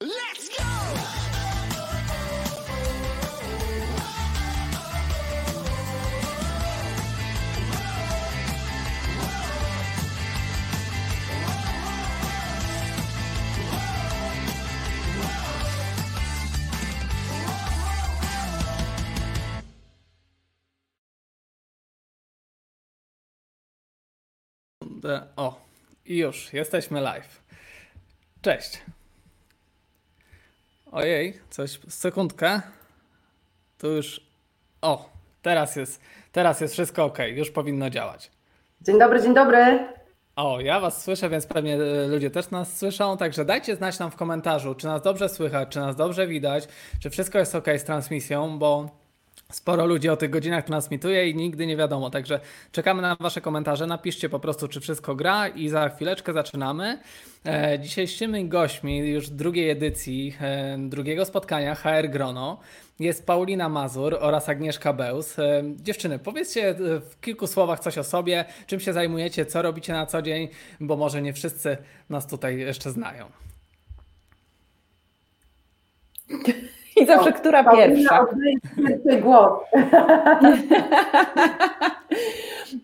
Let's go! O, i już jesteśmy live. Cześć. Ojej, coś, sekundkę. Tu już, o, teraz jest, teraz jest wszystko ok, już powinno działać. Dzień dobry, dzień dobry. O, ja Was słyszę, więc pewnie e, ludzie też nas słyszą, także dajcie znać nam w komentarzu, czy nas dobrze słychać, czy nas dobrze widać, czy wszystko jest ok z transmisją, bo Sporo ludzi o tych godzinach transmituje i nigdy nie wiadomo, także czekamy na Wasze komentarze. Napiszcie po prostu, czy wszystko gra i za chwileczkę zaczynamy. E, dzisiejszymi gośćmi już drugiej edycji, e, drugiego spotkania HR Grono jest Paulina Mazur oraz Agnieszka Beus. E, dziewczyny, powiedzcie w kilku słowach coś o sobie, czym się zajmujecie, co robicie na co dzień, bo może nie wszyscy nas tutaj jeszcze znają. I zawsze, która pierwsza? głos.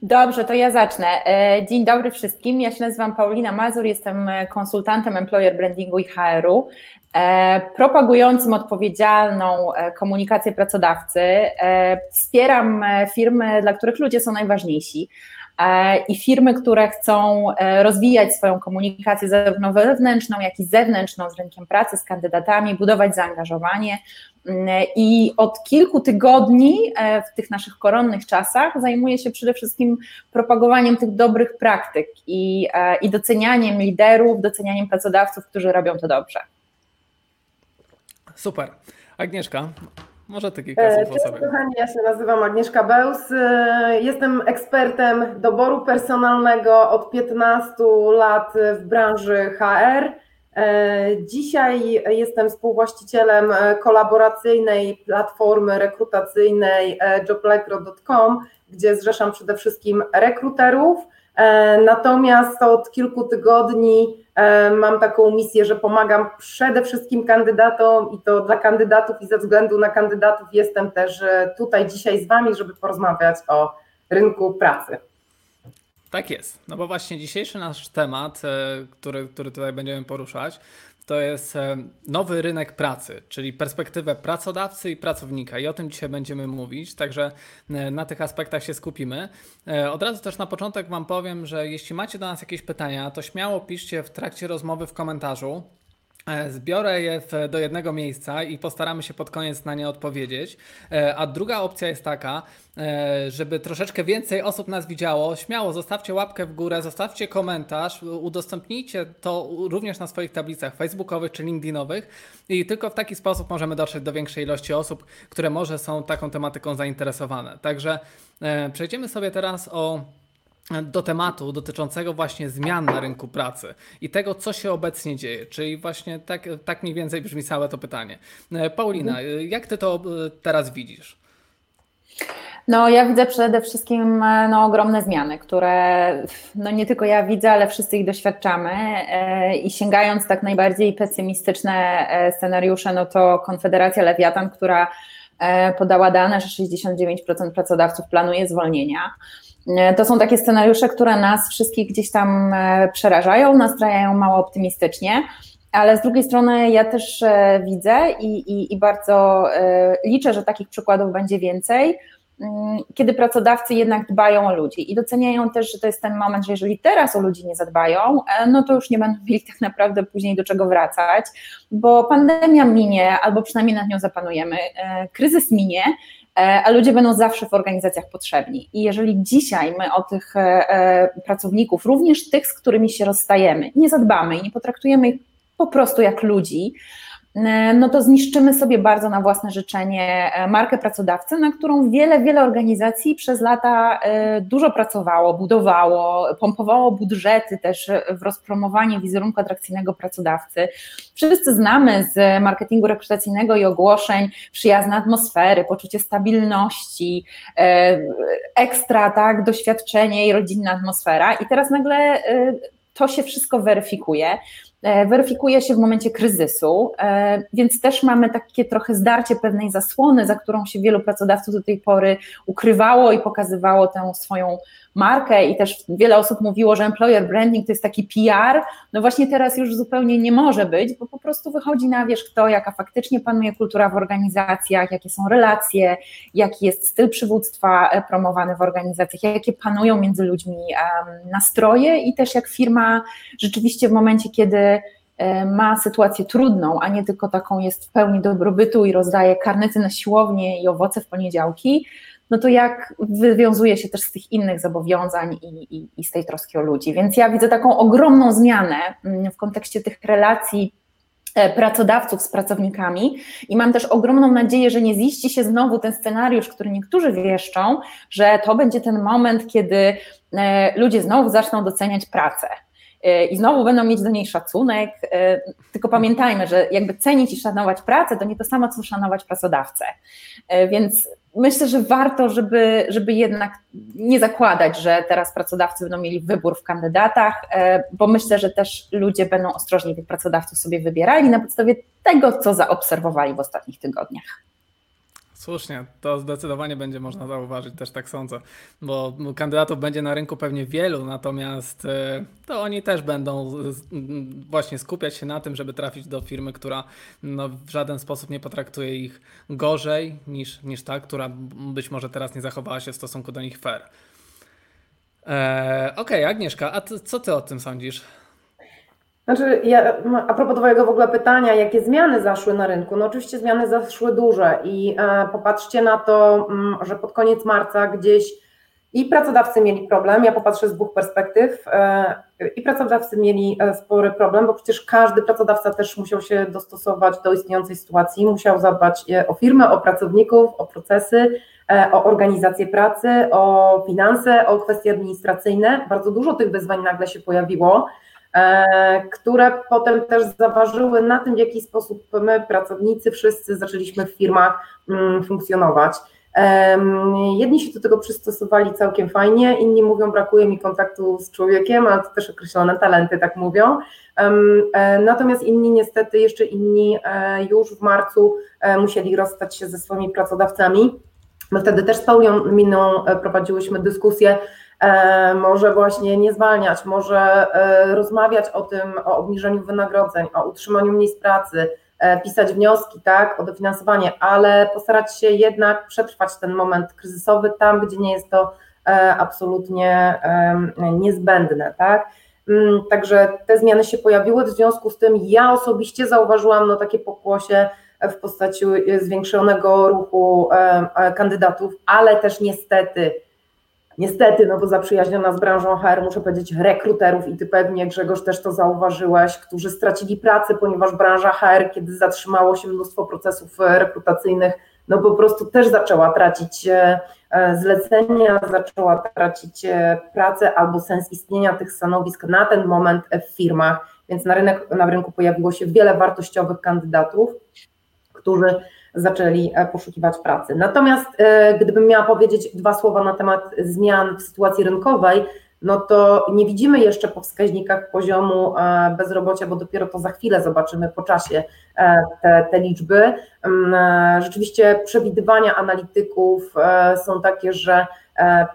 Dobrze, to ja zacznę. E, dzień dobry wszystkim. Ja się nazywam Paulina Mazur, jestem konsultantem employer brandingu i HR-u, e, propagującym odpowiedzialną e, komunikację pracodawcy. Wspieram firmy, dla których ludzie są najważniejsi E, i firmy, które chcą e, rozwijać swoją komunikację zarówno wewnętrzną, jak i zewnętrzną z rynkiem pracy, z kandydatami, budować zaangażowanie. Mm, I od kilku tygodni e, w tych naszych koronnych czasach zajmuję się przede wszystkim propagowaniem tych dobrych praktyk i, i docenianiem liderów, docenianiem pracodawców, którzy robią to dobrze. Super. Agnieszka, może o sobie. Kochani, ja się nazywam Agnieszka Beus. E, jestem ekspertem doboru personalnego od 15 lat w branży HR. E, dzisiaj jestem współwłaścicielem kolaboracyjnej platformy rekrutacyjnej joblecro.com, gdzie zrzeszam przede wszystkim rekruterów. E, natomiast od kilku tygodni E, mam taką misję, że pomagam przede wszystkim kandydatom i to dla kandydatów i ze względu na kandydatów jestem też e, tutaj dzisiaj z Wami, żeby porozmawiać o rynku pracy. Tak jest, no bo właśnie dzisiejszy nasz temat, e, który, który tutaj będziemy poruszać, to jest e, nowy rynek pracy, czyli perspektywę pracodawcy i pracownika. I o tym dzisiaj będziemy mówić, także e, na tych aspektach się skupimy. E, od razu też na początek Wam powiem, że jeśli macie do nas jakieś pytania, to śmiało piszcie w trakcie rozmowy w komentarzu. E, zbiorę je do jednego miejsca i postaramy się pod koniec na nie odpowiedzieć. E, a druga opcja jest taka, e, żeby troszeczkę więcej osób nas widziało. Śmiało zostawcie łapkę w górę, zostawcie komentarz, udostępnijcie to również na swoich tablicach facebookowych czy LinkedInowych i tylko w taki sposób możemy dotrzeć do większej ilości osób, które może są taką tematyką zainteresowane. Także przejdziemy sobie teraz o do tematu dotyczącego właśnie zmian na rynku pracy i tego, co się obecnie dzieje. Czyli właśnie tak, tak mniej więcej brzmi całe to pytanie. E, Paulina, mhm. jak ty to e, teraz widzisz? No, ja widzę przede wszystkim e, no, ogromne zmiany, które no, nie tylko ja widzę, ale wszyscy ich doświadczamy. I sięgając tak najbardziej pesymistyczne scenariusze, no to Konfederacja Lewiatan, która podała dane, że 69% pracodawców planuje zwolnienia. E, to są takie scenariusze, które nas wszystkich gdzieś tam e, przerażają, nastrajają mało optymistycznie, ale z drugiej strony ja też e, widzę i, i, i bardzo liczę, że takich przykładów będzie więcej, mm, kiedy pracodawcy jednak dbają o ludzi i doceniają też, że to jest ten moment, że jeżeli teraz o ludzi nie zadbają, no to już nie będą mieli tak naprawdę później do czego wracać, bo pandemia minie, albo przynajmniej nad nią zapanujemy, kryzys minie, a ludzie będą zawsze w organizacjach potrzebni. I jeżeli dzisiaj my o tych e, e, pracowników, również tych, z którymi się rozstajemy, nie zadbamy i nie potraktujemy ich po prostu jak ludzi, E, no to zniszczymy sobie bardzo na własne życzenie e, markę pracodawcy, na którą wiele, wiele organizacji przez lata e, dużo pracowało, budowało, pompowało budżety też w rozpromowanie wizerunku atrakcyjnego pracodawcy. Wszyscy znamy z marketingu rekrutacyjnego i ogłoszeń przyjazne atmosfery, poczucie stabilności, ekstra tak, doświadczenie i rodzinna atmosfera i teraz nagle to się wszystko weryfikuje. E, weryfikuje się w momencie kryzysu, e, więc też mamy takie trochę zdarcie pewnej zasłony, za którą się wielu pracodawców do tej pory ukrywało i pokazywało tę swoją markę i też wiele osób mówiło, że employer branding to jest taki PR, no właśnie teraz już zupełnie nie może być, bo po prostu wychodzi na wierzch to, jaka faktycznie panuje kultura w organizacjach, jakie są relacje, jaki jest styl przywództwa e, promowany w organizacjach, jakie panują między ludźmi nastroje i też jak firma rzeczywiście w momencie, kiedy E, ma sytuację trudną, a nie tylko taką jest w pełni dobrobytu i rozdaje karnety na siłownię i owoce w poniedziałki, no to jak wywiązuje się też z tych innych zobowiązań i, i, i z tej troski o ludzi. Więc ja widzę taką ogromną zmianę mm, w kontekście tych relacji e, pracodawców z pracownikami i mam też ogromną nadzieję, że nie ziści się znowu ten scenariusz, który niektórzy wieszczą, że to będzie ten moment, kiedy e, ludzie znowu zaczną doceniać pracę E, i znowu będą mieć do niej szacunek. Tylko pamiętajmy, że jakby cenić i szanować pracę, to nie to samo, co szanować pracodawcę. Więc myślę, że warto, żeby, żeby jednak nie zakładać, że teraz pracodawcy będą mieli wybór w kandydatach, bo myślę, że też ludzie będą ostrożniej tych pracodawców sobie wybierali na podstawie tego, co zaobserwowali w ostatnich tygodniach. Słusznie, to zdecydowanie będzie można zauważyć, też tak sądzę, bo kandydatów będzie na rynku pewnie wielu, natomiast e, to oni też będą właśnie skupiać się na tym, żeby trafić do firmy, która no, w żaden sposób nie potraktuje ich gorzej niż, niż ta, która być może teraz nie zachowała się w stosunku do nich fair. Eee, Okej, okay, Agnieszka, a ty, co ty o tym sądzisz? Znaczy, ja, a propos Twojego w ogóle pytania, jakie zmiany zaszły na rynku? No oczywiście zmiany zaszły duże i e, popatrzcie na to, m, że pod koniec marca gdzieś i pracodawcy mieli problem, ja popatrzę z dwóch perspektyw, e, i pracodawcy mieli e, spory problem, bo przecież każdy pracodawca też musiał się dostosować do istniejącej sytuacji, musiał zadbać e, o firmę, o pracowników, o procesy, e, o organizację pracy, o finanse, o kwestie administracyjne. Bardzo dużo tych wyzwań nagle się pojawiło. E, które potem też zaważyły na tym, w jaki sposób my, pracownicy, wszyscy zaczęliśmy w firmach mm, funkcjonować. Jedni się do tego przystosowali całkiem fajnie, inni mówią, brakuje mi kontaktu z człowiekiem, ale to też określone talenty tak mówią. E, natomiast inni, niestety, jeszcze inni e, już w marcu musieli rozstać się ze swoimi pracodawcami. My wtedy też z Paulią Miną prowadziłyśmy dyskusję, może właśnie nie zwalniać, może e, rozmawiać o tym, o obniżeniu wynagrodzeń, o utrzymaniu miejsc pracy, e, pisać wnioski, tak, o dofinansowanie, ale postarać się jednak przetrwać ten moment kryzysowy tam, gdzie nie jest to absolutnie niezbędne, tak. Mm, także te zmiany się pojawiły, w związku z tym ja osobiście zauważyłam no, takie pokłosie w postaci zwiększonego ruchu kandydatów, ale też niestety Niestety, no bo zaprzyjaźniona z branżą HR, muszę powiedzieć, rekruterów i ty pewnie Grzegorz też to zauważyłeś, którzy stracili pracę, ponieważ branża HR, kiedy zatrzymało się mnóstwo procesów e, rekrutacyjnych, no po prostu też zaczęła tracić e, e, zlecenia, zaczęła tracić pracę albo sens istnienia tych stanowisk na ten moment w firmach, więc na, rynek, na rynku pojawiło się wiele wartościowych kandydatów, którzy zaczęli e, poszukiwać pracy. Natomiast e, gdybym miała powiedzieć dwa słowa na temat zmian w sytuacji rynkowej, no to nie widzimy jeszcze po wskaźnikach poziomu e, bezrobocia, bo dopiero to za chwilę zobaczymy po czasie te, te liczby. Mm, rzeczywiście przewidywania analityków są takie, że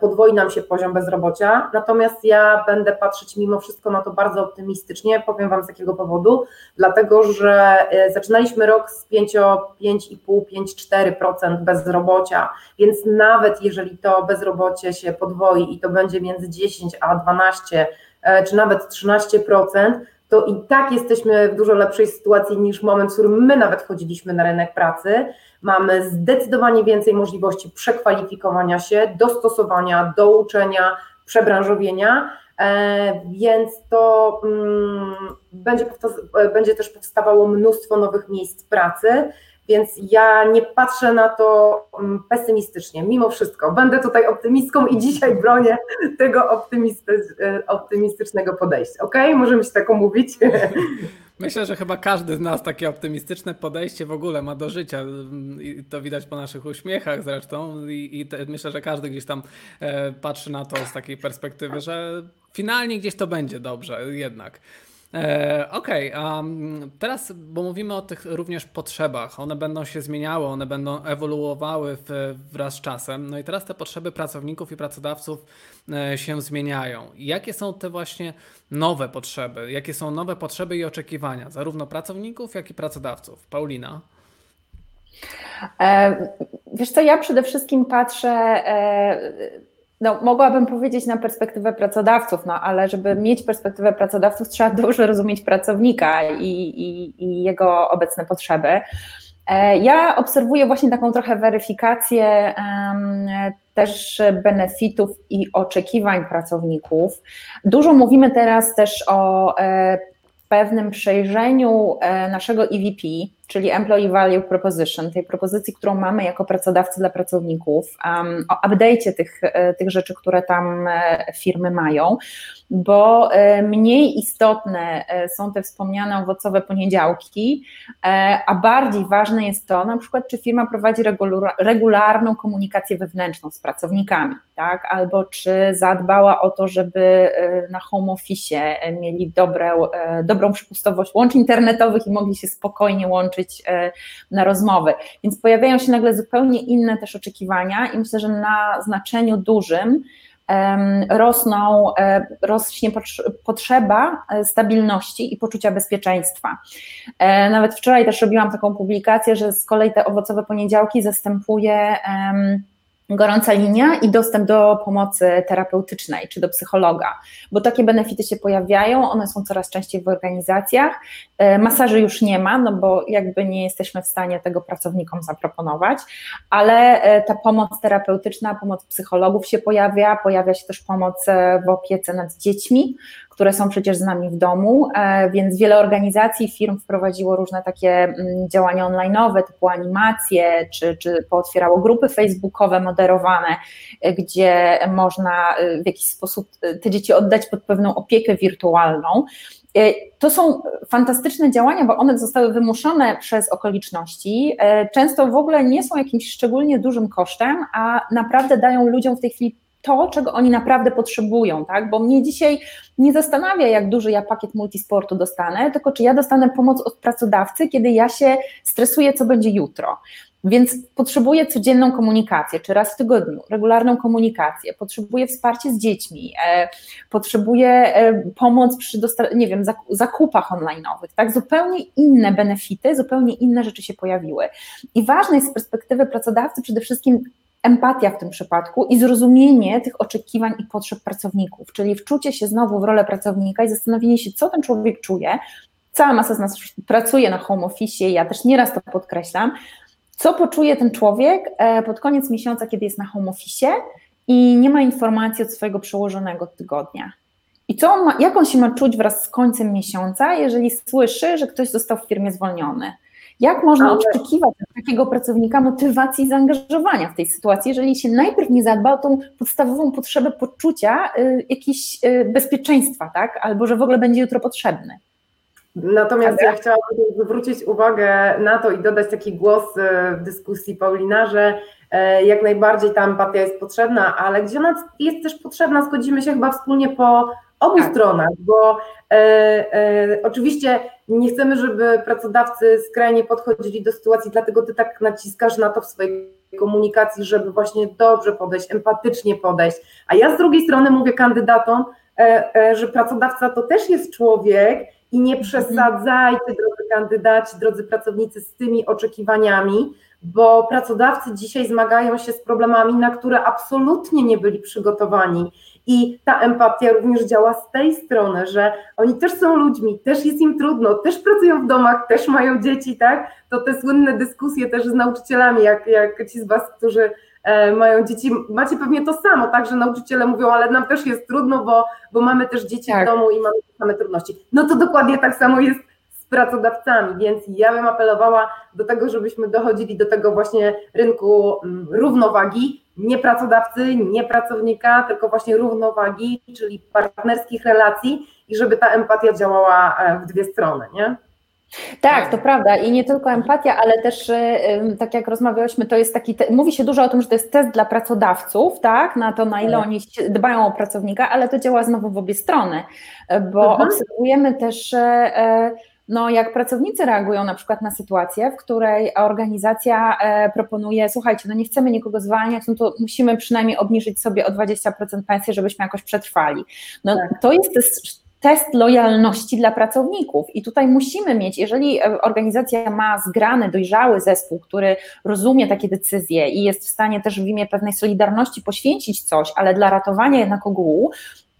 podwoi nam się poziom bezrobocia, natomiast ja będę patrzeć mimo wszystko na to bardzo optymistycznie, powiem Wam z jakiego powodu, dlatego że e, zaczynaliśmy rok z 5,5-5,4% bezrobocia, więc nawet jeżeli to bezrobocie się podwoi i to będzie między 10 a 12 e, czy nawet 13%, to i tak jesteśmy w dużo lepszej sytuacji niż moment, w którym my nawet wchodziliśmy na rynek pracy. Mamy zdecydowanie więcej możliwości przekwalifikowania się, dostosowania, douczenia, przebranżowienia, e, więc to mm, będzie, będzie też powstawało mnóstwo nowych miejsc pracy. Więc ja nie patrzę na to mm, pesymistycznie, mimo wszystko. Będę tutaj optymistką i dzisiaj bronię tego optymisty, optymistycznego podejścia. Ok? Możemy się tak omówić? Myślę, że chyba każdy z nas takie optymistyczne podejście w ogóle ma do życia. I to widać po naszych uśmiechach zresztą. I, i te, myślę, że każdy gdzieś tam e, patrzy na to z takiej perspektywy, że finalnie gdzieś to będzie dobrze jednak. E, Okej, okay, a teraz, bo mówimy o tych również potrzebach, one będą się zmieniały, one będą ewoluowały w, wraz z czasem. No i teraz te potrzeby pracowników i pracodawców e, się zmieniają. Jakie są te właśnie nowe potrzeby? Jakie są nowe potrzeby i oczekiwania, zarówno pracowników, jak i pracodawców? Paulina? E, wiesz co, ja przede wszystkim patrzę no, mogłabym powiedzieć na perspektywę pracodawców, no ale żeby mieć perspektywę pracodawców, trzeba dobrze rozumieć pracownika i, i, i jego obecne potrzeby. E, ja obserwuję właśnie taką trochę weryfikację um, też benefitów i oczekiwań pracowników. Dużo mówimy teraz też o e, pewnym przejrzeniu e, naszego EVP, czyli Employee Value Proposition, tej propozycji, którą mamy jako pracodawcy dla pracowników, um, o update'cie tych, e, tych rzeczy, które tam e, firmy mają, bo mniej istotne są te wspomniane owocowe poniedziałki, a bardziej ważne jest to, na przykład, czy firma prowadzi regularną komunikację wewnętrzną z pracownikami, tak? albo czy zadbała o to, żeby na home office mieli dobre, dobrą przepustowość łączy internetowych i mogli się spokojnie łączyć e, na rozmowy. Więc pojawiają się nagle zupełnie inne też oczekiwania i myślę, że na znaczeniu dużym rosną, e, rośnie potrzeba e, stabilności i poczucia bezpieczeństwa. Nawet wczoraj też robiłam taką publikację, że z kolei te owocowe poniedziałki zastępuje gorąca linia i dostęp do pomocy terapeutycznej czy do psychologa, bo takie benefity się pojawiają, one są coraz częściej w organizacjach. E, masaży już nie ma, no bo jakby nie jesteśmy w stanie tego pracownikom zaproponować, ale e, ta pomoc terapeutyczna, pomoc psychologów się pojawia, pojawia się też pomoc e, w opiece nad dziećmi, które są przecież z nami w domu, e, więc wiele organizacji, firm wprowadziło różne takie mm, działania online'owe, typu animacje, czy, czy pootwierało grupy facebookowe moderowane, e, gdzie można e, w jakiś sposób te dzieci oddać pod pewną opiekę wirtualną. To są fantastyczne działania, bo one zostały wymuszone przez okoliczności. Często w ogóle nie są jakimś szczególnie dużym kosztem, a naprawdę dają ludziom w tej chwili to, czego oni naprawdę potrzebują, tak? Bo mnie dzisiaj nie zastanawia, jak duży ja pakiet multisportu dostanę, tylko czy ja dostanę pomoc od pracodawcy, kiedy ja się stresuję, co będzie jutro. Więc potrzebuję codzienną komunikację, czy raz w tygodniu, regularną komunikację, potrzebuję wsparcie z dziećmi, e, potrzebuję e, pomoc przy nie wiem, zakupach online'owych, tak? Zupełnie inne benefity, zupełnie inne rzeczy się pojawiły. I ważne jest z perspektywy pracodawcy przede wszystkim empatia w tym przypadku i zrozumienie tych oczekiwań i potrzeb pracowników, czyli wczucie się znowu w rolę pracownika i zastanowienie się, co ten człowiek czuje. Cała masa z nas pracuje na home office, ja też nieraz to podkreślam. Co poczuje ten człowiek e, pod koniec miesiąca, kiedy jest na home office i nie ma informacji od swojego przełożonego tygodnia? I co on ma, jak on się ma czuć wraz z końcem miesiąca, jeżeli słyszy, że ktoś został w firmie zwolniony? Jak można Ale... oczekiwać od takiego pracownika motywacji i zaangażowania w tej sytuacji, jeżeli się najpierw nie zadba o tą podstawową potrzebę poczucia y, jakiejś y, bezpieczeństwa, tak? Albo że w ogóle będzie jutro potrzebny. Natomiast ja chciałabym zwrócić uwagę na to i dodać taki głos y, w dyskusji Paulina, że e, jak najbardziej ta empatia jest potrzebna, ale gdzie ona jest też potrzebna, zgodzimy się chyba wspólnie po obu tak. stronach, bo e, e, oczywiście nie chcemy, żeby pracodawcy skrajnie podchodzili do sytuacji, dlatego ty tak naciskasz na to w swojej komunikacji, żeby właśnie dobrze podejść, empatycznie podejść. A ja z drugiej strony mówię kandydatom, e, e, że pracodawca to też jest człowiek i nie przesadzajcie, drodzy kandydaci, drodzy pracownicy, z tymi oczekiwaniami, bo pracodawcy dzisiaj zmagają się z problemami, na które absolutnie nie byli przygotowani. I ta empatia również działa z tej strony, że oni też są ludźmi, też jest im trudno, też pracują w domach, też mają dzieci, tak? To te słynne dyskusje też z nauczycielami, jak, jak ci z Was, którzy e, mają dzieci, macie pewnie to samo, tak, że nauczyciele mówią, ale nam też jest trudno, bo, bo mamy też dzieci tak. w domu i mamy te same trudności. No to dokładnie tak samo jest z pracodawcami, więc ja bym apelowała do tego, żebyśmy dochodzili do tego właśnie rynku mm, równowagi, nie pracodawcy, nie pracownika, tylko właśnie równowagi, czyli partnerskich relacji i żeby ta empatia działała e, w dwie strony, nie? Tak, to prawda i nie tylko empatia, ale też tak jak rozmawiałyśmy, to jest taki, mówi się dużo o tym, że to jest test dla pracodawców, tak, na to na ile tak. oni dbają o pracownika, ale to działa znowu w obie strony, bo mhm. obserwujemy też e, no, jak pracownicy reagują na przykład na sytuację, w której organizacja e, proponuje, słuchajcie, no nie chcemy nikogo zwalniać, no to musimy przynajmniej obniżyć sobie o 20% pensji, żebyśmy jakoś przetrwali. No, tak. To jest test lojalności dla pracowników. I tutaj musimy mieć, jeżeli e, organizacja ma zgrany, dojrzały zespół, który rozumie takie decyzje i jest w stanie też w imię pewnej solidarności poświęcić coś, ale dla ratowania jednak ogółu,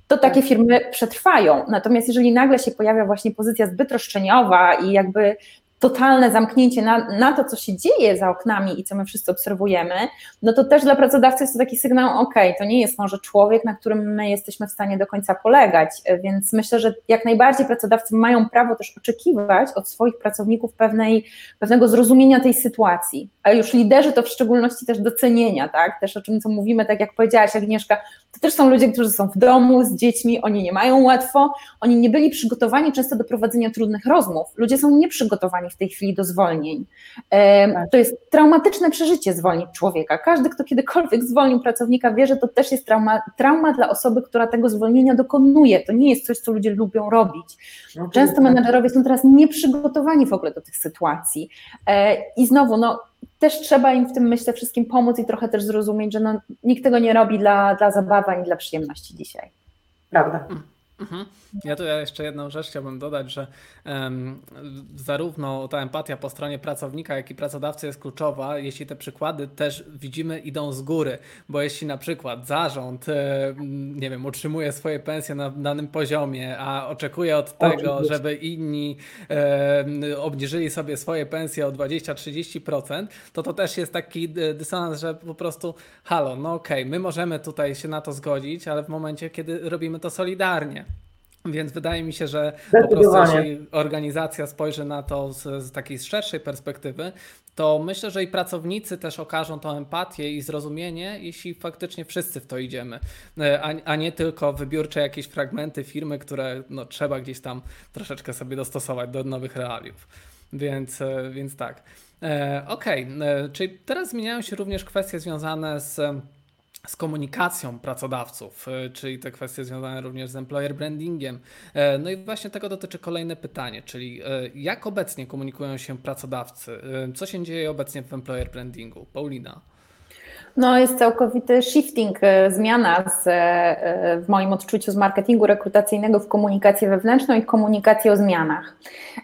to takie tak. firmy przetrwają. Natomiast jeżeli nagle się pojawia właśnie pozycja zbyt roszczeniowa i jakby totalne zamknięcie na, na to, co się dzieje za oknami i co my wszyscy obserwujemy, no to też dla pracodawcy jest to taki sygnał, ok, to nie jest może człowiek, na którym my jesteśmy w stanie do końca polegać, więc myślę, że jak najbardziej pracodawcy mają prawo też oczekiwać od swoich pracowników pewnej, pewnego zrozumienia tej sytuacji, a już liderzy to w szczególności też docenienia, tak, też o czym co mówimy, tak jak powiedziałaś Agnieszka, to też są ludzie, którzy są w domu z dziećmi, oni nie mają łatwo, oni nie byli przygotowani często do prowadzenia trudnych rozmów, ludzie są nieprzygotowani w tej chwili do zwolnień. Tak. To jest traumatyczne przeżycie zwolnić człowieka. Każdy, kto kiedykolwiek zwolnił pracownika, wie, że to też jest trauma, trauma dla osoby, która tego zwolnienia dokonuje. To nie jest coś, co ludzie lubią robić. No Często tak. menedżerowie są teraz nieprzygotowani w ogóle do tych sytuacji. E, I znowu, no, też trzeba im w tym, myślę, wszystkim pomóc i trochę też zrozumieć, że no, nikt tego nie robi dla, dla zabawy ani dla przyjemności dzisiaj. Prawda. Mhm. Ja tu jeszcze jedną rzecz chciałbym dodać, że um, zarówno ta empatia po stronie pracownika, jak i pracodawcy jest kluczowa, jeśli te przykłady też widzimy idą z góry, bo jeśli na przykład zarząd, e, nie wiem, utrzymuje swoje pensje na danym poziomie, a oczekuje od tego, żeby inni e, obniżyli sobie swoje pensje o 20-30%, to to też jest taki dysonans, że po prostu halo, no okej, okay, my możemy tutaj się na to zgodzić, ale w momencie, kiedy robimy to solidarnie. Więc wydaje mi się, że po prostu jeśli organizacja spojrzy na to z, z, takiej szerszej perspektywy, to myślę, że i pracownicy też okażą tą empatię i zrozumienie, jeśli faktycznie wszyscy w to idziemy, e, a, a nie tylko wybiórcze jakieś fragmenty firmy, które no, trzeba gdzieś tam troszeczkę sobie dostosować do nowych realiów. Więc, e, więc tak. E, Okej, okay. czyli teraz zmieniają się również kwestie związane z z komunikacją pracodawców, e, czyli te kwestie związane również z employer brandingiem. E, no i właśnie tego dotyczy kolejne pytanie, czyli e, jak obecnie komunikują się pracodawcy? Co się dzieje obecnie w employer brandingu? Paulina. No jest całkowity shifting, e, zmiana z, e, w moim odczuciu z marketingu rekrutacyjnego w komunikację wewnętrzną i komunikację o zmianach.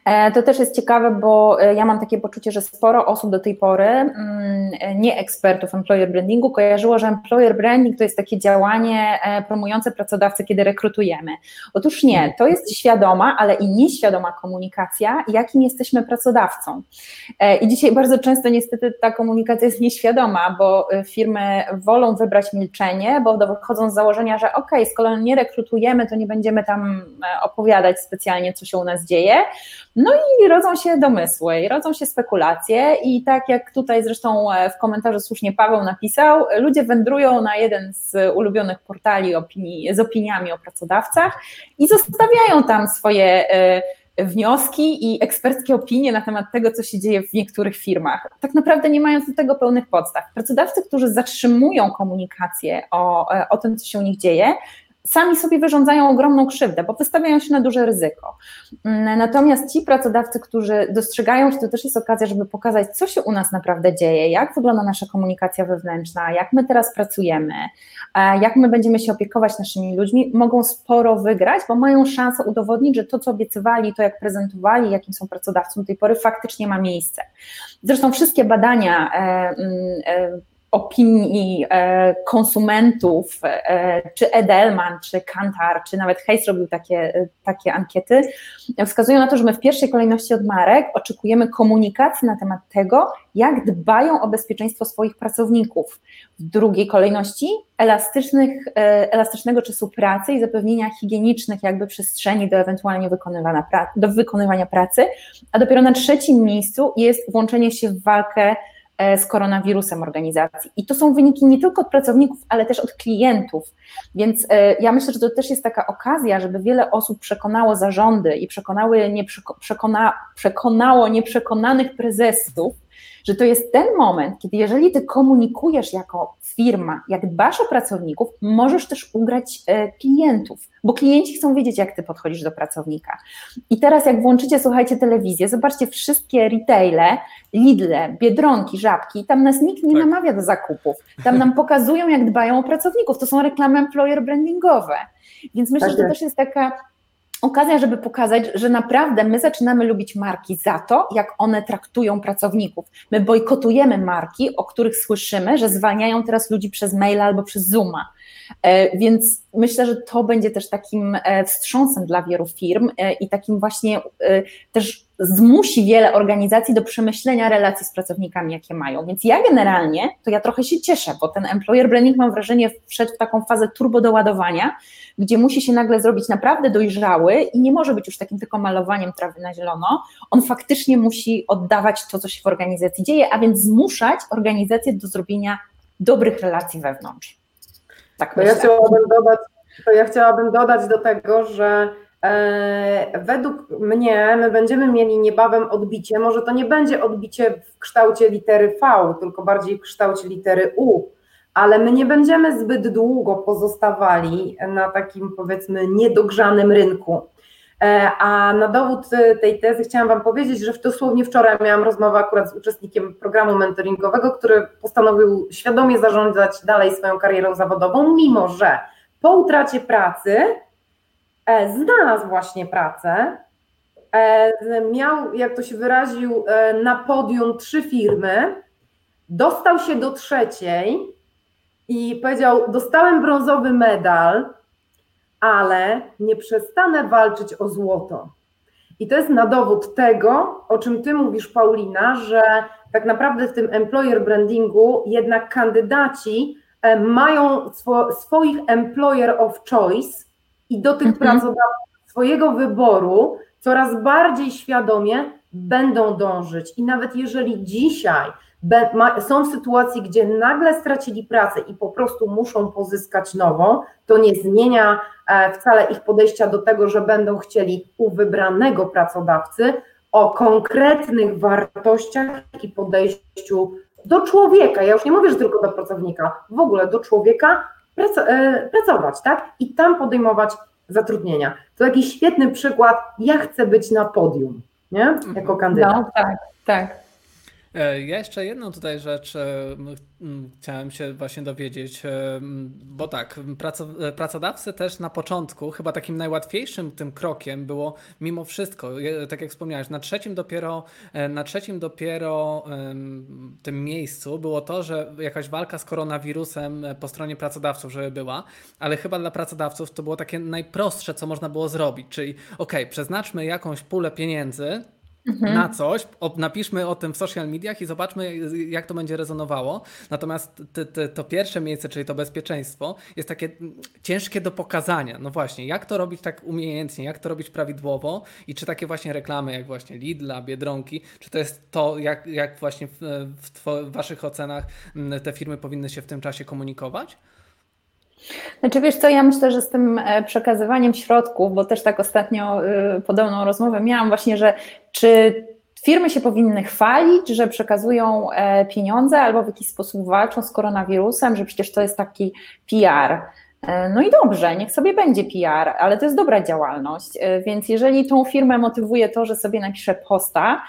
E, to też jest ciekawe, bo ja mam takie poczucie, że sporo osób do tej pory, mm, nie ekspertów employer brandingu, kojarzyło, że employer branding to jest takie działanie promujące pracodawcę, kiedy rekrutujemy. Otóż nie, to jest świadoma, ale i nieświadoma komunikacja, jakim jesteśmy pracodawcą. I dzisiaj bardzo często niestety ta komunikacja jest nieświadoma, bo firmy firmy wolą wybrać milczenie, bo wychodzą z założenia, że ok, skoro nie rekrutujemy, to nie będziemy tam e, opowiadać specjalnie, co się u nas dzieje. No i rodzą się domysły, rodzą się spekulacje i tak jak tutaj zresztą e, w komentarzu słusznie Paweł napisał, ludzie wędrują na jeden z ulubionych portali opinii, z opiniami o pracodawcach i zostawiają tam swoje e, wnioski i eksperckie opinie na temat tego, co się dzieje w niektórych firmach, tak naprawdę nie mając do tego pełnych podstaw. Pracodawcy, którzy zatrzymują komunikację o, o tym, co się u nich dzieje, sami sobie wyrządzają ogromną krzywdę, bo wystawiają się na duże ryzyko. Mm, natomiast ci pracodawcy, którzy dostrzegają, że to też jest okazja, żeby pokazać, co się u nas naprawdę dzieje, jak wygląda nasza komunikacja wewnętrzna, jak my teraz pracujemy, jak my będziemy się opiekować naszymi ludźmi, mogą sporo wygrać, bo mają szansę udowodnić, że to, co obiecywali, to jak prezentowali, jakim są pracodawcą do tej pory, faktycznie ma miejsce. Zresztą wszystkie badania e, mm, e, opinii e, konsumentów, e, czy Edelman, czy Kantar, czy nawet Hayes robił takie, takie ankiety, wskazują na to, że my w pierwszej kolejności od marek oczekujemy komunikacji na temat tego, jak dbają o bezpieczeństwo swoich pracowników. W drugiej kolejności elastycznych, e, elastycznego czasu pracy i zapewnienia higienicznych jakby przestrzeni do ewentualnie wykonywania, do wykonywania pracy, a dopiero na trzecim miejscu jest włączenie się w walkę e, z koronawirusem organizacji. I to są wyniki nie tylko od pracowników, ale też od klientów. Więc e, ja myślę, że to też jest taka okazja, żeby wiele osób przekonało zarządy i przekonały nie przekona, przekonało nieprzekonanych prezesów, że to jest ten moment, kiedy jeżeli ty komunikujesz jako firma, jak dbasz o pracowników, możesz też ugrać e, klientów, bo klienci chcą wiedzieć, jak ty podchodzisz do pracownika. I teraz jak włączycie, słuchajcie, telewizję, zobaczcie wszystkie retaile, Lidle, Biedronki, Żabki, tam nas nikt nie tak. namawia do zakupów, tam nam pokazują, jak dbają o pracowników, to są reklamy employer brandingowe. Więc myślę, tak że to też jest taka okazja, żeby pokazać, że naprawdę my zaczynamy lubić marki za to, jak one traktują pracowników. My bojkotujemy marki, o których słyszymy, że zwalniają teraz ludzi przez maila albo przez Zooma. E, więc myślę, że to będzie też takim e, wstrząsem dla wielu firm e, i takim właśnie też zmusi wiele organizacji do przemyślenia relacji z pracownikami, jakie mają. Więc ja generalnie, to ja trochę się cieszę, bo ten employer branding mam wrażenie wszedł w taką fazę turbo doładowania, gdzie musi się nagle zrobić naprawdę dojrzały i nie może być już takim tylko malowaniem trawy na zielono. On faktycznie musi oddawać to, co się w organizacji dzieje, a więc zmuszać organizację do zrobienia dobrych relacji wewnątrz. Tak to ja chciałabym dodać, to ja chciałabym dodać do tego, że e, według mnie my będziemy mieli niebawem odbicie, może to nie będzie odbicie w kształcie litery V, tylko bardziej w kształcie litery U, ale my nie będziemy zbyt długo pozostawali na takim powiedzmy niedogrzanym rynku. E, a na dowód tej tezy chciałam Wam powiedzieć, że dosłownie wczoraj miałam rozmowę akurat z uczestnikiem programu mentoringowego, który postanowił świadomie zarządzać dalej swoją karierą zawodową, mimo że po utracie pracy e, znalazł właśnie pracę, e, miał, jak to się wyraził, na podium trzy firmy, dostał się do trzeciej i powiedział: Dostałem brązowy medal ale nie przestanę walczyć o złoto. I to jest na dowód tego, o czym ty mówisz, Paulina, że tak naprawdę w tym employer brandingu jednak kandydaci e, mają swo, swoich employer of choice i do tych mhm. pracodawców swojego wyboru coraz bardziej świadomie będą dążyć. I nawet jeżeli dzisiaj są w sytuacji, gdzie nagle stracili pracę i po prostu muszą pozyskać nową, to nie zmienia e, wcale ich podejścia do tego, że będą chcieli u wybranego pracodawcy o konkretnych wartościach i podejściu do człowieka. Ja już nie mówię, że tylko do pracownika, w ogóle do człowieka e, pracować, tak? I tam podejmować zatrudnienia. To jakiś świetny przykład. Ja chcę być na podium, nie? Jako kandydat. No, tak, tak. E, ja jeszcze jedną tutaj rzecz e, chciałem się właśnie dowiedzieć, e, bo tak, pracodawcy też na początku, chyba takim najłatwiejszym tym krokiem było mimo wszystko, tak jak wspomniałeś, na trzecim dopiero, na trzecim dopiero tym miejscu było to, że jakaś walka z koronawirusem po stronie pracodawców, żeby była, ale chyba dla pracodawców to było takie najprostsze, co można było zrobić, czyli ok, przeznaczmy jakąś pulę pieniędzy, mhm. na coś, napiszmy o tym w social mediach i zobaczmy, jak to będzie rezonowało. Natomiast te, te, to pierwsze miejsce, czyli to bezpieczeństwo, jest takie ciężkie do pokazania. No właśnie, jak to robić tak umiejętnie, jak to robić prawidłowo i czy takie właśnie reklamy jak właśnie Lidla, Biedronki, czy to jest to, jak, jak właśnie w, w, w waszych ocenach te firmy powinny się w tym czasie komunikować? Znaczy wiesz co, ja myślę, że z tym e, przekazywaniem środków, bo też tak ostatnio y, podobną rozmowę miałam właśnie, że czy firmy się powinny chwalić, że przekazują e, pieniądze albo w jakiś sposób walczą z koronawirusem, że przecież to jest taki PR. E, no i dobrze, niech sobie będzie PR, ale to jest dobra działalność, więc jeżeli tą firmę motywuje to, że sobie napisze posta,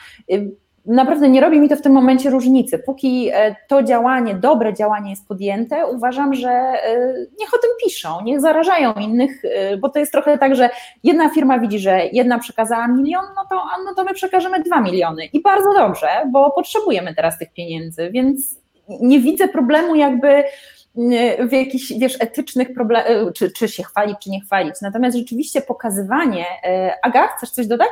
naprawdę nie robi mi to w tym momencie różnicy. Póki e, to działanie, dobre działanie jest podjęte, uważam, że e, niech o tym piszą, niech zarażają innych, e, bo to jest trochę tak, że jedna firma widzi, że jedna przekazała milion, no to, no to my przekażemy dwa miliony. I bardzo dobrze, bo potrzebujemy teraz tych pieniędzy, więc nie widzę problemu jakby w jakichś, wiesz, etycznych problemach, czy, czy się chwalić, czy nie chwalić. Natomiast rzeczywiście pokazywanie, Aga, chcesz coś dodać?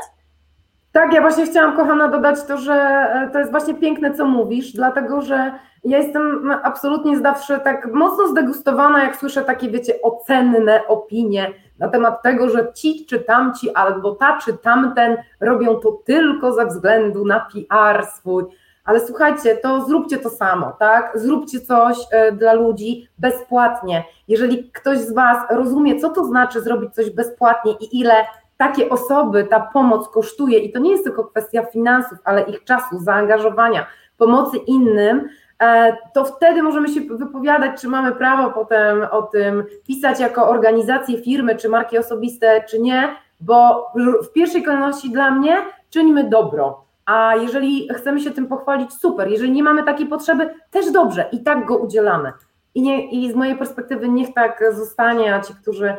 Tak, ja właśnie chciałam, kochana, dodać to, że e, to jest właśnie piękne, co mówisz, dlatego że ja jestem absolutnie zdawszy tak mocno zdegustowana, jak słyszę takie, wiecie, ocenne opinie na temat tego, że ci czy tamci, albo ta czy tamten robią to tylko ze względu na PR swój. ale słuchajcie, to zróbcie to samo, tak? Zróbcie coś e, dla ludzi bezpłatnie. Jeżeli ktoś z Was rozumie, co to znaczy zrobić coś bezpłatnie i ile takie osoby ta pomoc kosztuje, i to nie jest tylko kwestia finansów, ale ich czasu, zaangażowania, pomocy innym, e, to wtedy możemy się wypowiadać, czy mamy prawo potem o tym pisać jako organizacje, firmy, czy marki osobiste, czy nie, bo w pierwszej kolejności dla mnie czynimy dobro. A jeżeli chcemy się tym pochwalić, super. Jeżeli nie mamy takiej potrzeby, też dobrze i tak go udzielamy. I, nie, i z mojej perspektywy niech tak zostanie, a ci, którzy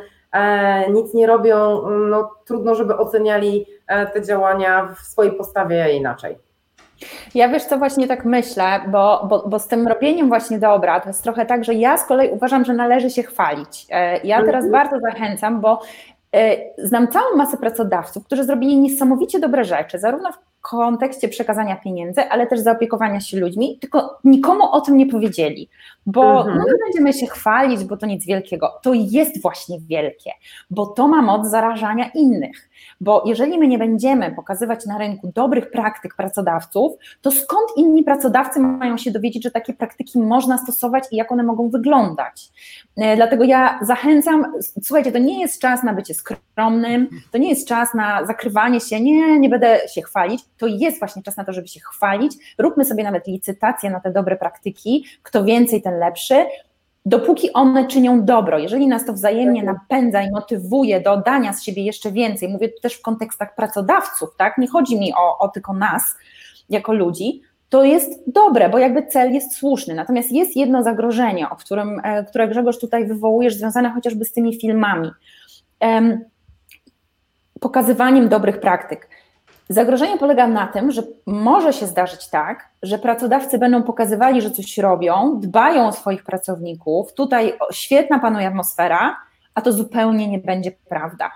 nic nie robią, no trudno, żeby oceniali e, te działania w swojej postawie inaczej. Ja wiesz, co właśnie tak myślę, bo, bo, bo z tym robieniem właśnie dobra, to jest trochę tak, że ja z kolei uważam, że należy się chwalić. E, ja teraz mhm. bardzo zachęcam, bo e, znam całą masę pracodawców, którzy zrobili niesamowicie dobre rzeczy, zarówno w kontekście przekazania pieniędzy, ale też zaopiekowania się ludźmi, tylko nikomu o tym nie powiedzieli, bo mhm. no będziemy się chwalić, bo to nic wielkiego. To jest właśnie wielkie, bo to ma moc zarażania innych. Bo jeżeli my nie będziemy pokazywać na rynku dobrych praktyk pracodawców, to skąd inni pracodawcy mają się dowiedzieć, że takie praktyki można stosować i jak one mogą wyglądać? E, dlatego ja zachęcam, słuchajcie, to nie jest czas na bycie skromnym, to nie jest czas na zakrywanie się, nie, nie będę się chwalić, to jest właśnie czas na to, żeby się chwalić. Róbmy sobie nawet licytacje na te dobre praktyki, kto więcej, ten lepszy dopóki one czynią dobro, jeżeli nas to wzajemnie napędza i motywuje do dania z siebie jeszcze więcej, mówię tu też w kontekstach pracodawców, tak? Nie chodzi mi o, o tylko nas jako ludzi, to jest dobre, bo jakby cel jest słuszny. Natomiast jest jedno zagrożenie, o którym, e, które Grzegorz tutaj wywołujesz, związane chociażby z tymi filmami. Pokazywaniem dobrych praktyk. Zagrożenie polega na tym, że może się zdarzyć tak, że pracodawcy będą pokazywali, że coś robią, dbają o swoich pracowników, tutaj świetna panuje atmosfera, a to zupełnie nie będzie prawda.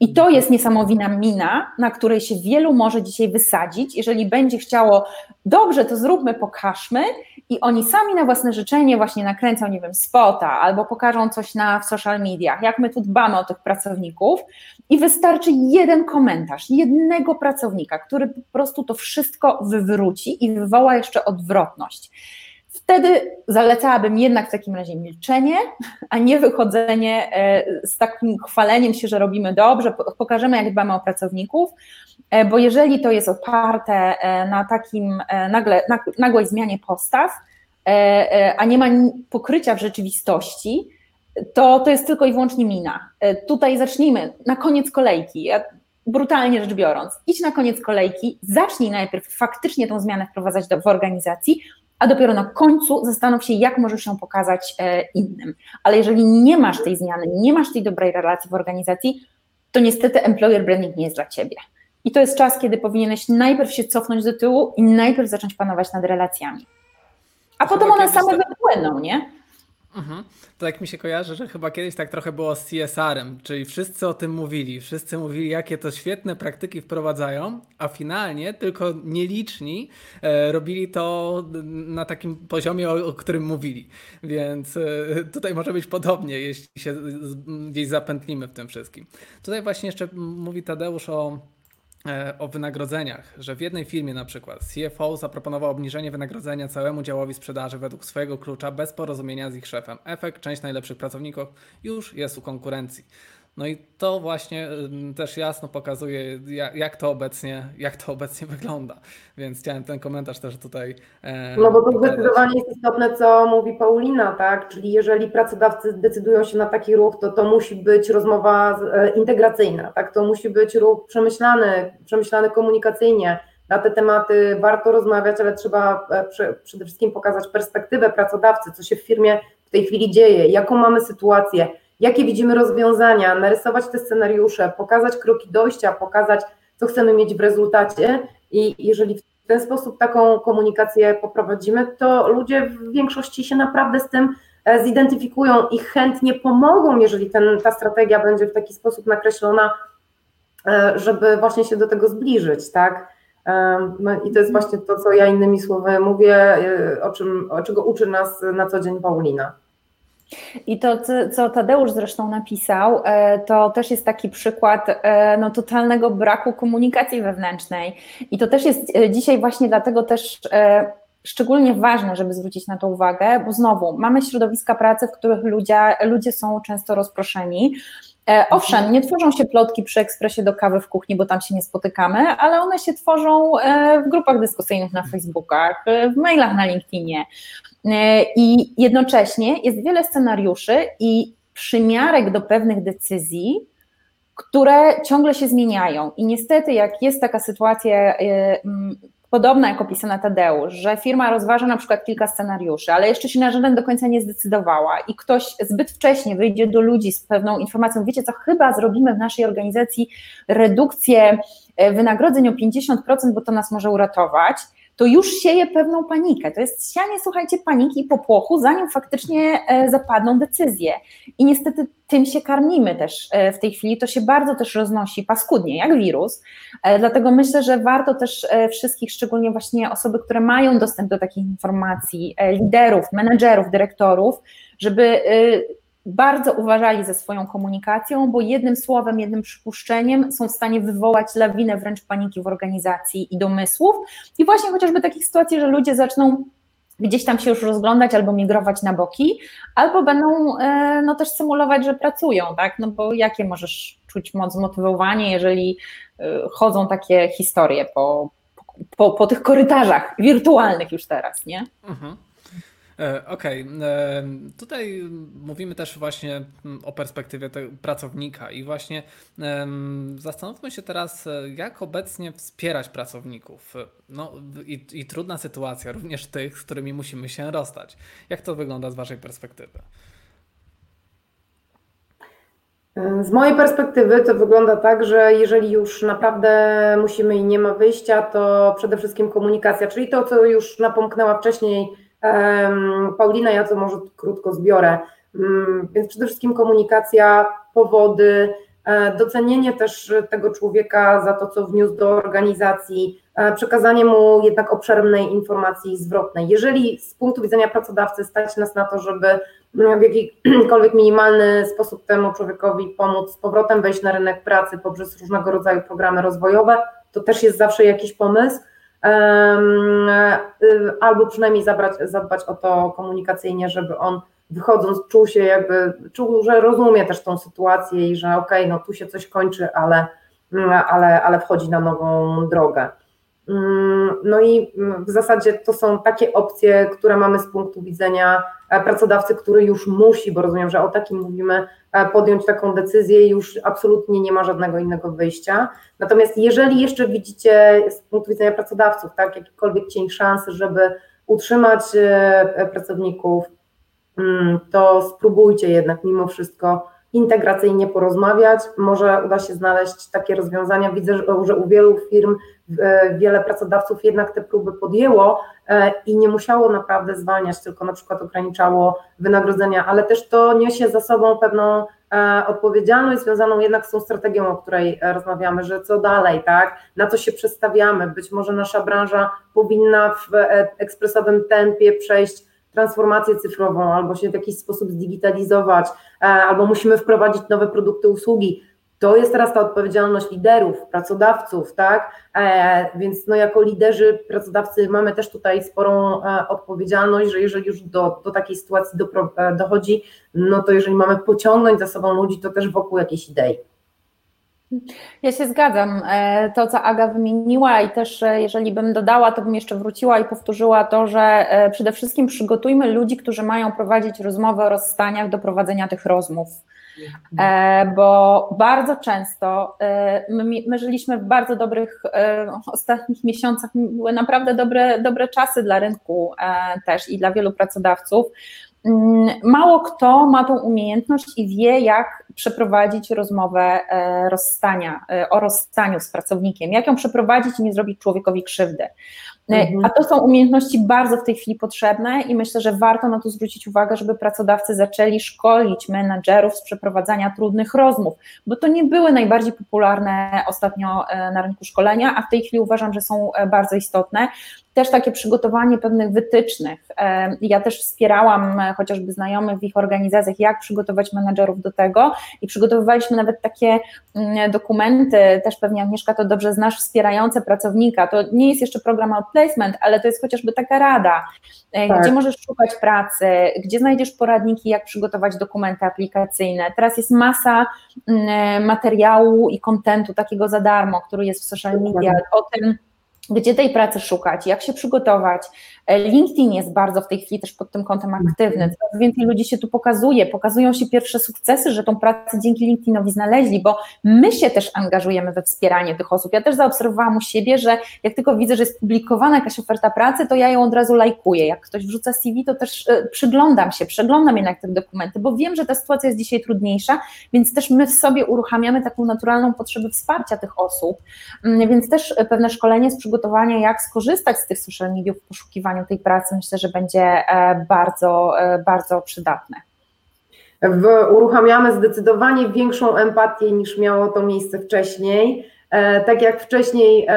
I to jest niesamowita mina, na której się wielu może dzisiaj wysadzić. Jeżeli będzie chciało, dobrze, to zróbmy, pokażmy, i oni sami na własne życzenie właśnie nakręcą, nie wiem, spota albo pokażą coś na w social mediach, jak my tu dbamy o tych pracowników, i wystarczy jeden komentarz, jednego pracownika, który po prostu to wszystko wywróci i wywoła jeszcze odwrotność. Wtedy zalecałabym jednak w takim razie milczenie, a nie wychodzenie e, z takim chwaleniem się, że robimy dobrze, pokażemy, jak dbamy o pracowników, e, bo jeżeli to jest oparte e, na takim nagle, nagłej zmianie postaw, a nie ma pokrycia w rzeczywistości, to, to jest tylko i wyłącznie mina. Tutaj zacznijmy na koniec kolejki. brutalnie rzecz biorąc, idź na koniec kolejki, zacznij najpierw faktycznie tą zmianę wprowadzać do, w organizacji, a dopiero na końcu zastanów się, jak możesz ją pokazać e, innym. Ale jeżeli nie masz tej zmiany, nie masz tej dobrej relacji w organizacji, to niestety employer branding nie jest dla ciebie. I to jest czas, kiedy powinieneś najpierw się cofnąć do tyłu i najpierw zacząć panować nad relacjami. A potem one same wypłyną, nie? Mhm. To jak mi się kojarzy, że chyba kiedyś tak trochę było z CSR-em, czyli wszyscy o tym mówili, wszyscy mówili, jakie to świetne praktyki wprowadzają, a finalnie tylko nieliczni e, robili to na takim poziomie, o, którym mówili. Więc e, tutaj może być podobnie, jeśli się gdzieś zapętlimy w tym wszystkim. Tutaj właśnie jeszcze mówi Tadeusz o o wynagrodzeniach, że w jednej firmie na przykład CFO zaproponował obniżenie wynagrodzenia całemu działowi sprzedaży według swojego klucza bez porozumienia z ich szefem. Efekt, część najlepszych pracowników już jest u konkurencji. No i to właśnie też jasno pokazuje, jak to obecnie, jak to obecnie wygląda. Więc chciałem ten komentarz też tutaj. E, no bo to pokazać. zdecydowanie jest istotne, co mówi Paulina, tak? Czyli jeżeli pracodawcy decydują się na taki ruch, to to musi być rozmowa e, integracyjna, tak? To musi być ruch przemyślany, przemyślany komunikacyjnie. Na te tematy warto rozmawiać, ale trzeba e, przede wszystkim pokazać perspektywę pracodawcy, co się w firmie w tej chwili dzieje, jaką mamy sytuację jakie widzimy rozwiązania, narysować te scenariusze, pokazać kroki dojścia, pokazać, co chcemy mieć w rezultacie. I jeżeli w ten sposób taką komunikację poprowadzimy, to ludzie w większości się naprawdę z tym e, zidentyfikują i chętnie pomogą, jeżeli ten, ta strategia będzie w taki sposób nakreślona, e, żeby właśnie się do tego zbliżyć, tak? E, no I to jest właśnie to, co ja innymi słowy mówię, o czym, o czego uczy nas na co dzień Paulina. I to, co Tadeusz zresztą napisał, e, to też jest taki przykład e, no, totalnego braku komunikacji wewnętrznej. I to też jest e, dzisiaj właśnie dlatego też szczególnie ważne, żeby zwrócić na to uwagę, bo znowu mamy środowiska pracy, w których ludzie, ludzie są często rozproszeni. Owszem, nie tworzą się plotki przy ekspresie do kawy w kuchni, bo tam się nie spotykamy, ale one się tworzą w grupach dyskusyjnych na Facebookach, w mailach na LinkedInie. E, I jednocześnie jest wiele scenariuszy i przymiarek do pewnych decyzji, które ciągle się zmieniają. I niestety, jak jest taka sytuacja e, podobna, jak opisana Tadeusz, że firma rozważa na przykład kilka scenariuszy, ale jeszcze się na żaden do końca nie zdecydowała i ktoś zbyt wcześnie wyjdzie do ludzi z pewną informacją, wiecie co, chyba zrobimy w naszej organizacji redukcję e, wynagrodzeń o 50%, bo to nas może uratować to już sieje pewną panikę. To jest sianie, słuchajcie, paniki i popłochu, zanim faktycznie e, zapadną decyzje. I niestety tym się karmimy też e, w tej chwili. To się bardzo też roznosi paskudnie, jak wirus. E, dlatego myślę, że warto też wszystkich, szczególnie właśnie osoby, które mają dostęp do takich informacji, liderów, menedżerów, dyrektorów, żeby bardzo uważali ze swoją komunikacją, bo jednym słowem, jednym przypuszczeniem są w stanie wywołać lawinę wręcz paniki w organizacji i domysłów. I właśnie chociażby takich sytuacji, że ludzie zaczną gdzieś tam się już rozglądać albo migrować na boki, albo będą e, no, też symulować, że pracują, tak? No bo jakie możesz czuć moc zmotywowanie, jeżeli e, chodzą takie historie po, po, po tych korytarzach wirtualnych już teraz, nie? Mhm. E, okej, okay. E, tutaj mówimy też właśnie mm, o perspektywie pracownika i właśnie zastanówmy się teraz, e, jak obecnie wspierać pracowników. No i, i trudna sytuacja, również tych, z którymi musimy się rozstać. Jak to wygląda z Waszej perspektywy? Z mojej perspektywy to wygląda tak, że jeżeli już naprawdę musimy i nie ma wyjścia, to przede wszystkim komunikacja, czyli to, co już napomknęła wcześniej Paulina, ja to może krótko zbiorę. Mm, więc przede wszystkim komunikacja, powody, e, docenienie też tego człowieka za to, co wniósł do organizacji, e, przekazanie mu jednak obszernej informacji zwrotnej. Jeżeli z punktu widzenia pracodawcy stać nas na to, żeby w jakikolwiek minimalny sposób temu człowiekowi pomóc z powrotem wejść na rynek pracy poprzez różnego rodzaju programy rozwojowe, to też jest zawsze jakiś pomysł. Y, albo przynajmniej zabrać, zadbać o to komunikacyjnie, żeby on wychodząc czuł się jakby, czuł, że rozumie też tą sytuację i że okej, okay, no tu się coś kończy, ale, ale, ale wchodzi na nową drogę. Mm, no i w zasadzie to są takie opcje, które mamy z punktu widzenia e, pracodawcy, który już musi, bo rozumiem, że o takim mówimy, e, podjąć taką decyzję i już absolutnie nie ma żadnego innego wyjścia. Natomiast jeżeli jeszcze widzicie z punktu widzenia pracodawców, tak, jakikolwiek cień szansy, żeby utrzymać e, pracowników, mm, to spróbujcie jednak mimo wszystko integracyjnie porozmawiać. Może uda się znaleźć takie rozwiązania. Widzę, że u wielu firm e, wiele pracodawców jednak te próby podjęło e, i nie musiało naprawdę zwalniać, tylko na przykład ograniczało wynagrodzenia, ale też to niesie za sobą pewną e, odpowiedzialność związaną jednak z tą strategią, o której rozmawiamy, że co dalej, tak? Na co się przestawiamy? Być może nasza branża powinna w ekspresowym tempie przejść transformację cyfrową, albo się w jakiś sposób zdigitalizować, e, albo musimy wprowadzić nowe produkty, usługi. To jest teraz ta odpowiedzialność liderów, pracodawców, tak? E, więc no jako liderzy, pracodawcy mamy też tutaj sporą e, odpowiedzialność, że jeżeli już do, do takiej sytuacji do, dochodzi, no to jeżeli mamy pociągnąć za sobą ludzi, to też wokół jakiejś idei. Ja się zgadzam. E, to, co Aga wymieniła, i też e, jeżeli bym dodała, to bym jeszcze wróciła i powtórzyła to, że e, przede wszystkim przygotujmy ludzi, którzy mają prowadzić rozmowy o rozstaniach do prowadzenia tych rozmów. Bo bardzo często my, my żyliśmy w bardzo dobrych ostatnich miesiącach, były naprawdę dobre, dobre czasy dla rynku też i dla wielu pracodawców. Mm, mało kto ma tą umiejętność i wie, jak przeprowadzić rozmowę e, rozstania, e, o rozstaniu z pracownikiem, jak ją przeprowadzić i nie zrobić człowiekowi krzywdy. E, mhm. A to są umiejętności bardzo w tej chwili potrzebne i myślę, że warto na to zwrócić uwagę, żeby pracodawcy zaczęli szkolić menadżerów z przeprowadzania trudnych rozmów, bo to nie były najbardziej popularne ostatnio na rynku szkolenia, a w tej chwili uważam, że są bardzo istotne. Też takie przygotowanie pewnych wytycznych. Ja też wspierałam chociażby znajomych w ich organizacjach, jak przygotować menadżerów do tego i przygotowywaliśmy nawet takie mm, dokumenty, też pewnie Agnieszka to dobrze znasz, wspierające pracownika. To nie jest jeszcze program outplacement, ale to jest chociażby taka rada, e, tak. gdzie możesz szukać pracy, gdzie znajdziesz poradniki, jak przygotować dokumenty aplikacyjne. Teraz jest masa mm, e, materiału i kontentu takiego za darmo, który jest w social media o tym, gdzie tej pracy szukać, jak się przygotować. E, LinkedIn jest bardzo w tej chwili też pod tym kątem aktywny. Coraz więcej ludzi się tu pokazuje, pokazują się pierwsze sukcesy, że tą pracę dzięki LinkedInowi znaleźli, bo my się też angażujemy we wspieranie tych osób. Ja też zaobserwowałam u siebie, że jak tylko widzę, że jest publikowana jakaś oferta pracy, to ja ją od razu lajkuję. Jak ktoś wrzuca CV, to też e, przyglądam się, przeglądam jednak te dokumenty, bo wiem, że ta sytuacja jest dzisiaj trudniejsza, więc też my w sobie uruchamiamy taką naturalną potrzebę wsparcia tych osób, mm, więc też pewne szkolenie z przygotowania, jak skorzystać z tych social mediów w poszukiwaniu tej pracy myślę, że będzie e, bardzo, e, bardzo przydatne. Uruchamiamy zdecydowanie większą empatię niż miało to miejsce wcześniej. E, tak jak wcześniej,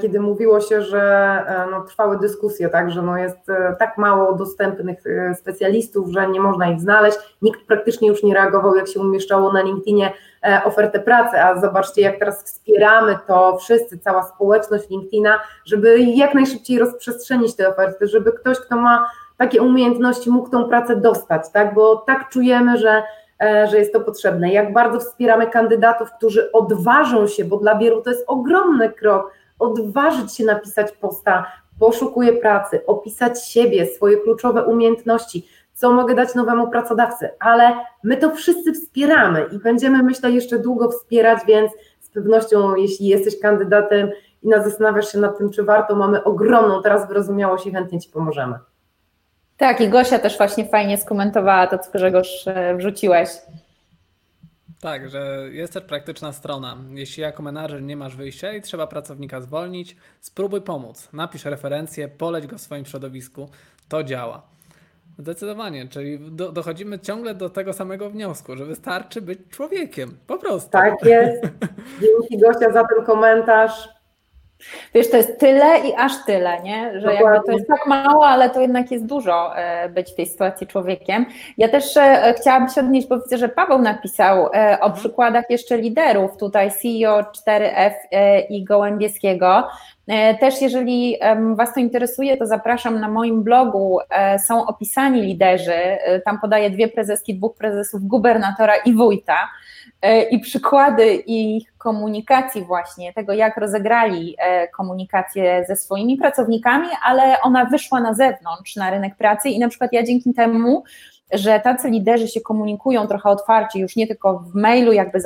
kiedy mówiło się, że no, trwały dyskusje, tak, że no jest tak mało dostępnych specjalistów, że nie można ich znaleźć, nikt praktycznie już nie reagował, jak się umieszczało na LinkedInie E, ofertę pracy, a zobaczcie, jak teraz wspieramy to wszyscy, cała społeczność LinkedIna, żeby jak najszybciej rozprzestrzenić te oferty, żeby ktoś, kto ma takie umiejętności, mógł tą pracę dostać, tak? Bo tak czujemy, że, e, że jest to potrzebne. Jak bardzo wspieramy kandydatów, którzy odważą się, bo dla wielu to jest ogromny krok, odważyć się napisać posta, poszukuję pracy, opisać siebie, swoje kluczowe umiejętności co mogę dać nowemu pracodawcy, ale my to wszyscy wspieramy i będziemy, myślę, jeszcze długo wspierać, więc z pewnością, jeśli jesteś kandydatem i zastanawiasz się nad tym, czy warto, mamy ogromną teraz wyrozumiałość i chętnie Ci pomożemy. Tak, i Gosia też właśnie fajnie skomentowała to, co Grzegorz e, wrzuciłeś. Tak, że jest też praktyczna strona. Jeśli jako menadżer nie masz wyjścia i trzeba pracownika zwolnić, spróbuj pomóc. Napisz referencję, poleć go w swoim środowisku. To działa. Zdecydowanie, czyli do, dochodzimy ciągle do tego samego wniosku, że wystarczy być człowiekiem, po prostu. Tak jest. Dzięki Gosia za ten komentarz. Wiesz, to jest tyle i aż tyle, nie? Że jakby to jest tak mało, ale to jednak jest dużo e, być w tej sytuacji człowiekiem. Ja też e, chciałabym się odnieść, bo widzę, że Paweł napisał e, o mhm. przykładach jeszcze liderów, tutaj CEO 4F i Gołębieskiego. Też jeżeli Was to interesuje, to zapraszam na moim blogu, są opisani liderzy, tam podaję dwie prezeski, dwóch prezesów, gubernatora i wójta i przykłady ich komunikacji właśnie, tego jak rozegrali e, komunikację ze swoimi pracownikami, ale ona wyszła na zewnątrz, na rynek pracy i na przykład ja dzięki temu, że tacy liderzy się komunikują trochę otwarcie, już nie tylko w mailu, jakby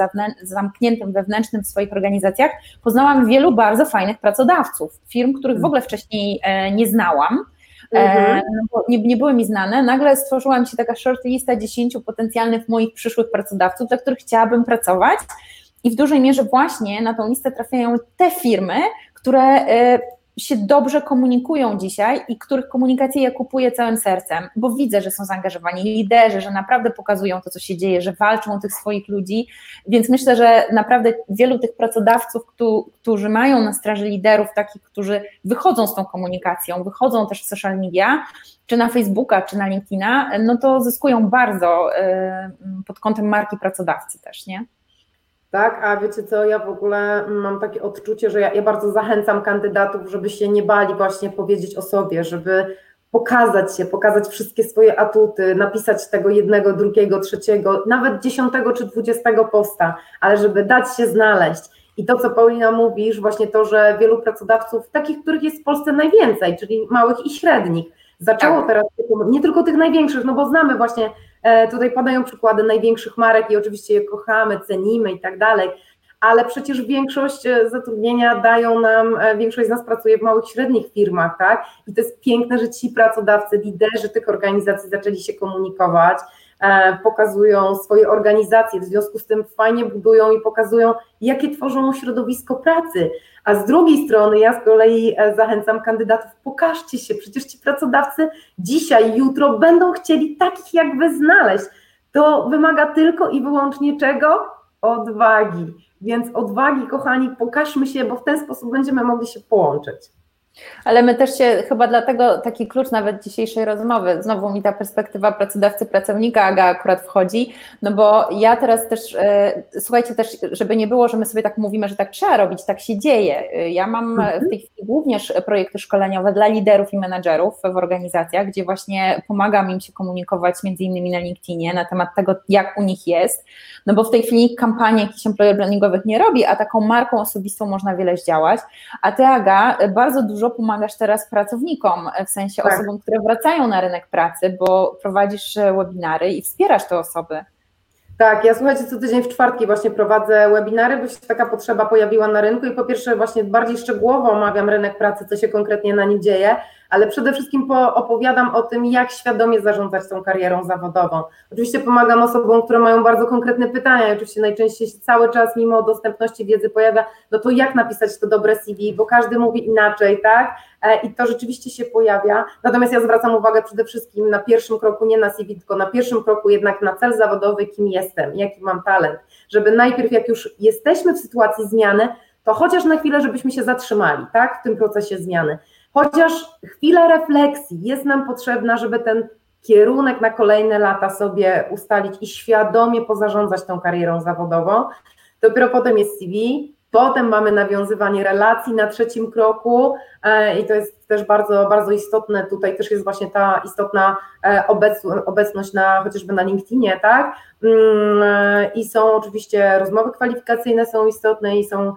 zamkniętym wewnętrznym w swoich organizacjach, poznałam wielu bardzo fajnych pracodawców, firm, których w ogóle wcześniej e, nie znałam. E, mhm. No nie, nie były mi znane. Nagle stworzyła mi się taka shortlista 10 potencjalnych moich przyszłych pracodawców, dla których chciałabym pracować. I w dużej mierze właśnie na tą listę trafiają te firmy, które e, się dobrze komunikują dzisiaj i których komunikację ja kupuję całym sercem, bo widzę, że są zaangażowani liderzy, że naprawdę pokazują to, co się dzieje, że walczą o tych swoich ludzi, więc myślę, że naprawdę wielu tych pracodawców, którzy mają na straży liderów, takich, którzy wychodzą z tą komunikacją, wychodzą też w social media, czy na Facebooka, czy na LinkedIna, no to zyskują bardzo e, pod kątem marki pracodawcy też, nie? Tak, a wiecie co, ja w ogóle mam takie odczucie, że ja, ja bardzo zachęcam kandydatów, żeby się nie bali właśnie powiedzieć o sobie, żeby pokazać się, pokazać wszystkie swoje atuty, napisać tego jednego, drugiego, trzeciego, nawet dziesiątego czy dwudziestego posta, ale żeby dać się znaleźć. I to, co Paulina mówisz, właśnie to, że wielu pracodawców, takich, których jest w Polsce najwięcej, czyli małych i średnich, zaczęło tak. teraz, nie tylko tych największych, no bo znamy właśnie tutaj padają przykłady największych marek i oczywiście je kochamy, cenimy i tak dalej, ale przecież większość e, zatrudnienia dają nam, e, większość z nas pracuje w małych, średnich firmach, tak? I to jest piękne, że ci pracodawcy, liderzy tych organizacji zaczęli się komunikować, pokazują swoje organizacje, w związku z tym fajnie budują i pokazują, jakie tworzą środowisko pracy. A z drugiej strony ja z kolei e, zachęcam kandydatów, pokażcie się, przecież ci pracodawcy dzisiaj, jutro będą chcieli takich jak wy znaleźć. To wymaga tylko i wyłącznie czego? Odwagi. Więc odwagi, kochani, pokażmy się, bo w ten sposób będziemy mogli się połączyć. Ale my też się, chyba dlatego taki klucz nawet dzisiejszej rozmowy, znowu mi ta perspektywa pracodawcy, pracownika Aga akurat wchodzi, no bo ja teraz też, e, słuchajcie też, żeby nie było, że my sobie tak mówimy, że tak trzeba robić, tak się dzieje. Ja mam w tej chwili również projekty szkoleniowe dla liderów i menedżerów w organizacjach, gdzie właśnie pomagam im się komunikować między innymi na LinkedInie na temat tego, jak u nich jest, no bo w tej chwili kampanii jakichś employer brandingowych nie robi, a taką marką osobistą można wiele zdziałać, a Ty Aga bardzo dużo pomagasz teraz pracownikom, w sensie tak. osobom, które wracają na rynek pracy, bo prowadzisz webinary i wspierasz te osoby. Tak, ja słuchajcie, co tydzień w czwartki właśnie prowadzę webinary, bo się taka potrzeba pojawiła na rynku i po pierwsze właśnie bardziej szczegółowo omawiam rynek pracy, co się konkretnie na nim dzieje, ale przede wszystkim opowiadam o tym, jak świadomie zarządzać tą karierą zawodową. Oczywiście pomagam osobom, które mają bardzo konkretne pytania oczywiście najczęściej się cały czas mimo dostępności wiedzy pojawia, no to jak napisać to dobre CV, bo każdy mówi inaczej, tak? E, I to rzeczywiście się pojawia. Natomiast ja zwracam uwagę przede wszystkim na pierwszym kroku, nie na CV, tylko na pierwszym kroku jednak na cel zawodowy, kim jestem, jaki mam talent, żeby najpierw jak już jesteśmy w sytuacji zmiany, to chociaż na chwilę, żebyśmy się zatrzymali, tak, w tym procesie zmiany. Chociaż chwila refleksji jest nam potrzebna, żeby ten kierunek na kolejne lata sobie ustalić i świadomie pozarządzać tą karierą zawodową. Dopiero potem jest CV, potem mamy nawiązywanie relacji na trzecim kroku e, i to jest też bardzo, bardzo istotne. Tutaj też jest właśnie ta istotna e, obecność na chociażby na LinkedInie, tak? Mm, e, I są oczywiście rozmowy kwalifikacyjne są istotne i są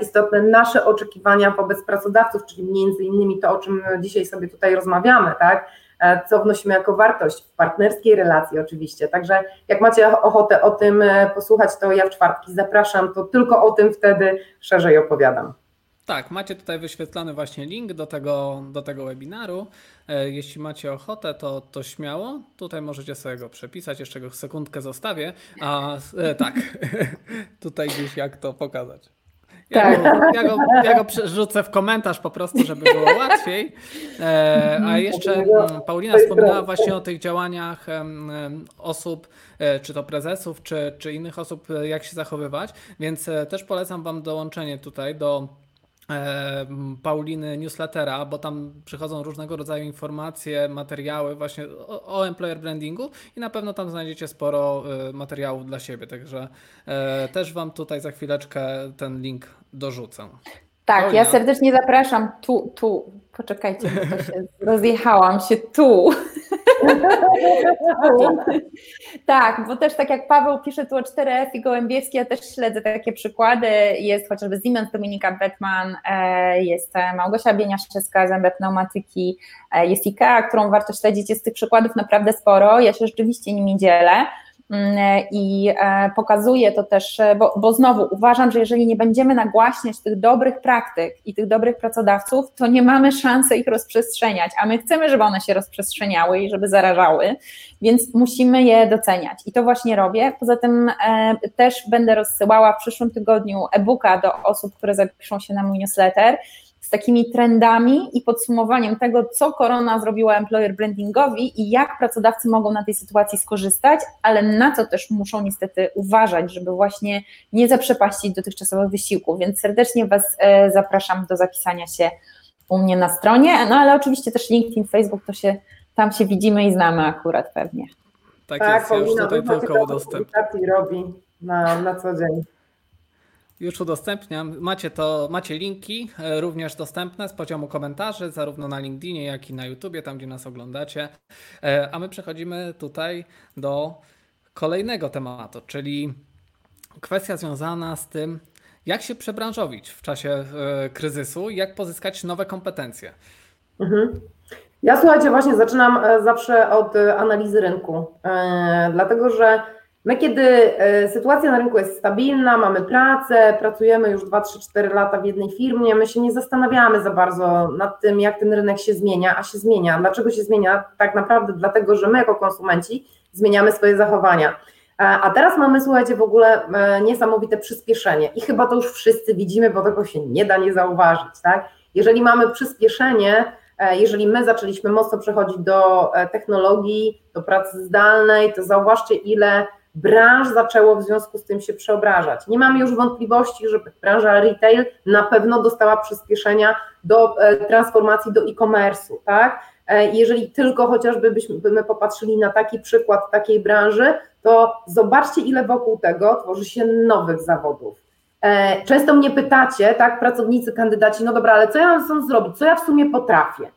istotne nasze oczekiwania wobec pracodawców, czyli między innymi to, o czym dzisiaj sobie tutaj rozmawiamy, tak? E, co wnosimy jako wartość w partnerskiej relacji oczywiście. Także jak macie ochotę o tym e, posłuchać, to ja w czwartki zapraszam, to tylko o tym wtedy szerzej opowiadam. Tak, macie tutaj wyświetlony właśnie link do tego, do tego webinaru. Jeśli macie ochotę, to, to śmiało. Tutaj możecie sobie go przepisać, jeszcze go sekundkę zostawię. A e, tak, tutaj gdzieś jak to pokazać. Ja, tak. go, ja, go, ja go przerzucę w komentarz po prostu, żeby było łatwiej. E, a jeszcze mm, Paulina wspominała właśnie o tych działaniach osób, e, czy to prezesów, czy, czy innych osób, e, jak się zachowywać, więc też polecam Wam dołączenie tutaj do Pauliny newslettera, bo tam przychodzą różnego rodzaju informacje, materiały właśnie o, o, employer brandingu i na pewno tam znajdziecie sporo e, materiałów dla siebie, także e, też Wam tutaj za chwileczkę ten link dorzucę. Tak, Paulina. ja serdecznie zapraszam tu, tu, poczekajcie, bo to się rozjechałam się tu. tak, bo też tak jak Paweł pisze tu o 4F i Gołębiewski, ja też śledzę takie przykłady. Jest chociażby Siemens, Dominika Bettman, e, jest e, Małgosia Bieniaszczewska, Zębe Pneumatyki, e, jest IKEA, którą warto śledzić. Jest tych przykładów naprawdę sporo. Ja się rzeczywiście nimi dzielę. Mm, i e, pokazuje to też, e, bo, bo znowu uważam, że jeżeli nie będziemy nagłaśniać tych dobrych praktyk i tych dobrych pracodawców, to nie mamy szansy ich rozprzestrzeniać, a my chcemy, żeby one się rozprzestrzeniały i żeby zarażały, więc musimy je doceniać i to właśnie robię. Poza tym e, też będę rozsyłała w przyszłym tygodniu e-booka do osób, które zapiszą się na mój newsletter takimi trendami i podsumowaniem tego, co korona zrobiła employer brandingowi i jak pracodawcy mogą na tej sytuacji skorzystać, ale na co też muszą niestety uważać, żeby właśnie nie zaprzepaścić dotychczasowych wysiłków. Więc serdecznie Was e, zapraszam do zapisania się u mnie na stronie, no ale oczywiście też LinkedIn, Facebook, to się tam się widzimy i znamy akurat pewnie. Tak, tak jest, ja już tutaj tylko udostępniam. robi na, na co dzień. Już udostępniam. Macie to, macie linki e, również dostępne z poziomu komentarzy, zarówno na LinkedInie, jak i na YouTubie, tam gdzie nas oglądacie. E, a my przechodzimy tutaj do kolejnego tematu, czyli kwestia związana z tym, jak się przebranżowić w czasie e, kryzysu jak pozyskać nowe kompetencje. Mhm. Ja słuchajcie, właśnie zaczynam zawsze od analizy rynku, dlatego że My, kiedy e, sytuacja na rynku jest stabilna, mamy pracę, pracujemy już 2, 3, 4 lata w jednej firmie, my się nie zastanawiamy za bardzo nad tym, jak ten rynek się zmienia, a się zmienia. Dlaczego się zmienia? Tak naprawdę dlatego, że my jako konsumenci zmieniamy swoje zachowania. E, a teraz mamy, słuchajcie, w ogóle e, niesamowite przyspieszenie i chyba to już wszyscy widzimy, bo tego się nie da nie zauważyć. Tak? Jeżeli mamy przyspieszenie, jeżeli my zaczęliśmy mocno przechodzić do technologii, do pracy zdalnej, to zauważcie, ile branż zaczęło w związku z tym się przeobrażać. Nie mamy już wątpliwości, że branża retail na pewno dostała przyspieszenia do e, transformacji do e-commerce'u, tak? E, jeżeli tylko chociażby byśmy popatrzyli na taki przykład takiej branży, to zobaczcie, ile wokół tego tworzy się nowych zawodów. E, często mnie pytacie, tak, pracownicy, kandydaci, no dobra, ale co ja mam zrobić, co ja w sumie potrafię?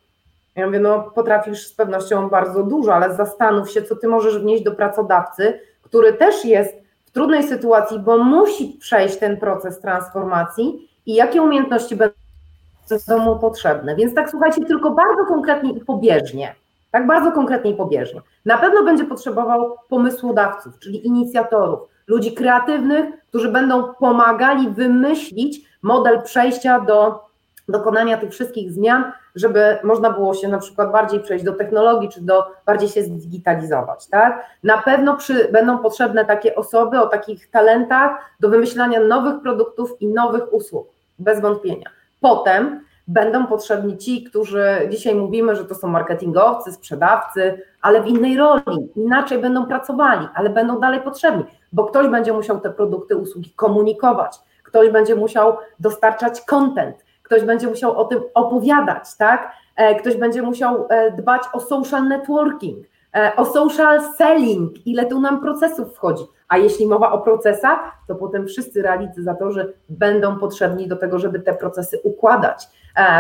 Ja mówię, no potrafisz z pewnością bardzo dużo, ale zastanów się, co ty możesz wnieść do pracodawcy, który też jest w trudnej sytuacji, bo musi przejść ten proces transformacji i jakie umiejętności będą mu potrzebne. Więc tak słuchajcie, tylko bardzo konkretnie i pobieżnie. Tak bardzo konkretnie i pobieżnie. Na pewno będzie potrzebował pomysłodawców, czyli inicjatorów, ludzi kreatywnych, którzy będą pomagali wymyślić model przejścia do dokonania tych wszystkich zmian, żeby można było się na przykład bardziej przejść do technologii, czy do bardziej się zdigitalizować, tak? Na pewno przy, będą potrzebne takie osoby o takich talentach do wymyślania nowych produktów i nowych usług, bez wątpienia. Potem będą potrzebni ci, którzy dzisiaj mówimy, że to są marketingowcy, sprzedawcy, ale w innej roli, inaczej będą pracowali, ale będą dalej potrzebni, bo ktoś będzie musiał te produkty, usługi komunikować, ktoś będzie musiał dostarczać content, ktoś będzie musiał o tym opowiadać, tak? E, ktoś będzie musiał e, dbać o social networking, e, o social selling, ile tu nam procesów wchodzi. A jeśli mowa o procesach, to potem wszyscy realizatorzy będą potrzebni do tego, żeby te procesy układać,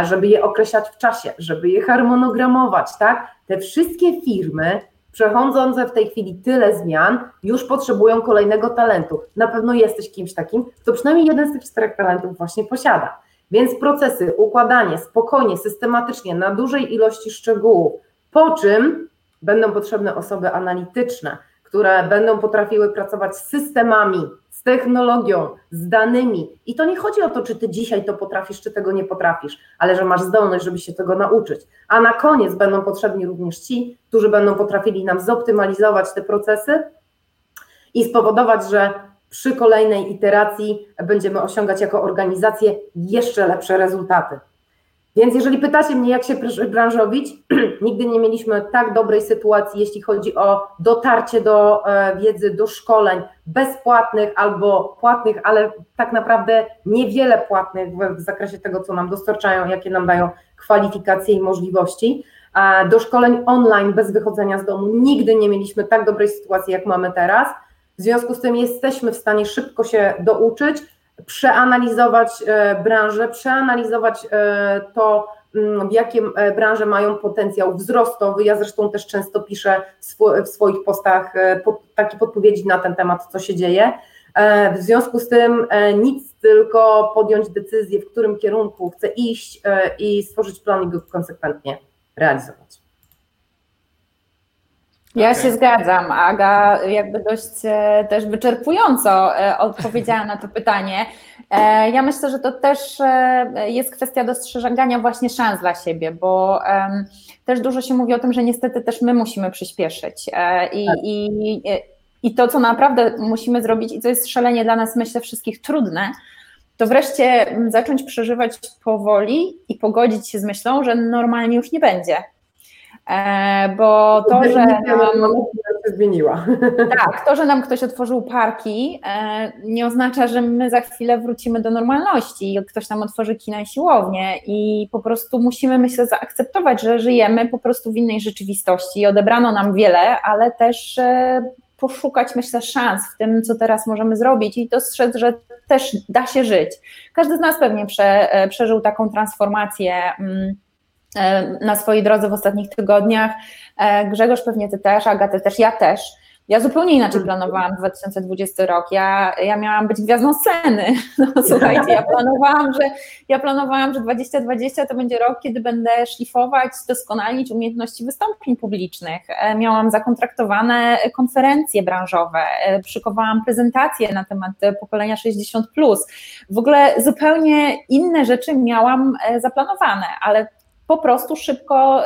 żeby je określać w czasie, żeby je harmonogramować, tak? Te wszystkie firmy przechodzące w tej chwili tyle zmian, już potrzebują kolejnego talentu. Na pewno jesteś kimś takim, kto przynajmniej jeden z tych czterech talentów właśnie posiada. Więc procesy, układanie spokojnie, systematycznie, na dużej ilości szczegółów, po czym będą potrzebne osoby analityczne, które będą potrafiły pracować z systemami, z technologią, z danymi. I to nie chodzi o to, czy ty dzisiaj to potrafisz, czy tego nie potrafisz, ale że masz zdolność, żeby się tego nauczyć. A na koniec będą potrzebni również ci, którzy będą potrafili nam zoptymalizować te procesy i spowodować, że przy kolejnej iteracji będziemy osiągać jako organizację jeszcze lepsze rezultaty. Więc jeżeli pytacie mnie, jak się branżowić, nigdy nie mieliśmy tak dobrej sytuacji, jeśli chodzi o dotarcie do e, wiedzy, do szkoleń bezpłatnych albo płatnych, ale tak naprawdę niewiele płatnych w zakresie tego, co nam dostarczają, jakie nam dają kwalifikacje i możliwości. Do szkoleń online bez wychodzenia z domu nigdy nie mieliśmy tak dobrej sytuacji, jak mamy teraz. W związku z tym jesteśmy w stanie szybko się douczyć, przeanalizować e, branżę, przeanalizować e, to, mm, w jakie e, branże mają potencjał wzrostowy. Ja zresztą też często piszę w swoich postach takie podpowiedzi na ten temat, co się dzieje. W związku z tym nic, tylko podjąć decyzję, w którym kierunku chcę iść i stworzyć plan i go konsekwentnie realizować. Ja okay. się zgadzam. Aga jakby dość e, też wyczerpująco e, odpowiedziała na to pytanie. E, ja myślę, że to też jest kwestia dostrzegania właśnie szans dla siebie, bo też dużo się mówi o tym, że niestety też my musimy przyspieszyć. I, tak. i, i to, co naprawdę musimy zrobić, i co jest szalenie dla nas, myślę, wszystkich trudne, to wreszcie zacząć przeżywać powoli i pogodzić się z myślą, że normalnie już nie będzie bo to, że nam, zmieniła. Tak, to, że nam ktoś otworzył parki, e, nie oznacza, że my za chwilę wrócimy do normalności. Ktoś nam otworzy kina i siłownię i po prostu musimy, myślę, zaakceptować, że żyjemy po prostu w innej rzeczywistości. Odebrano nam wiele, ale też e, poszukać, myślę, szans w tym, co teraz możemy zrobić i dostrzec, że też da się żyć. Każdy z nas pewnie prze, przeżył taką transformację mm, E, na swojej drodze w ostatnich tygodniach. E, Grzegorz pewnie ty też, Agaty też, ja też. Ja zupełnie inaczej planowałam 2020 rok. Ja, ja miałam być gwiazdą sceny. No, słuchajcie, ja planowałam, że ja planowałam, że 2020 to będzie rok, kiedy będę szlifować, doskonalić umiejętności wystąpień publicznych. E, miałam zakontraktowane konferencje branżowe, przykowałam prezentacje na temat pokolenia 60. W ogóle zupełnie inne rzeczy miałam zaplanowane, ale po prostu szybko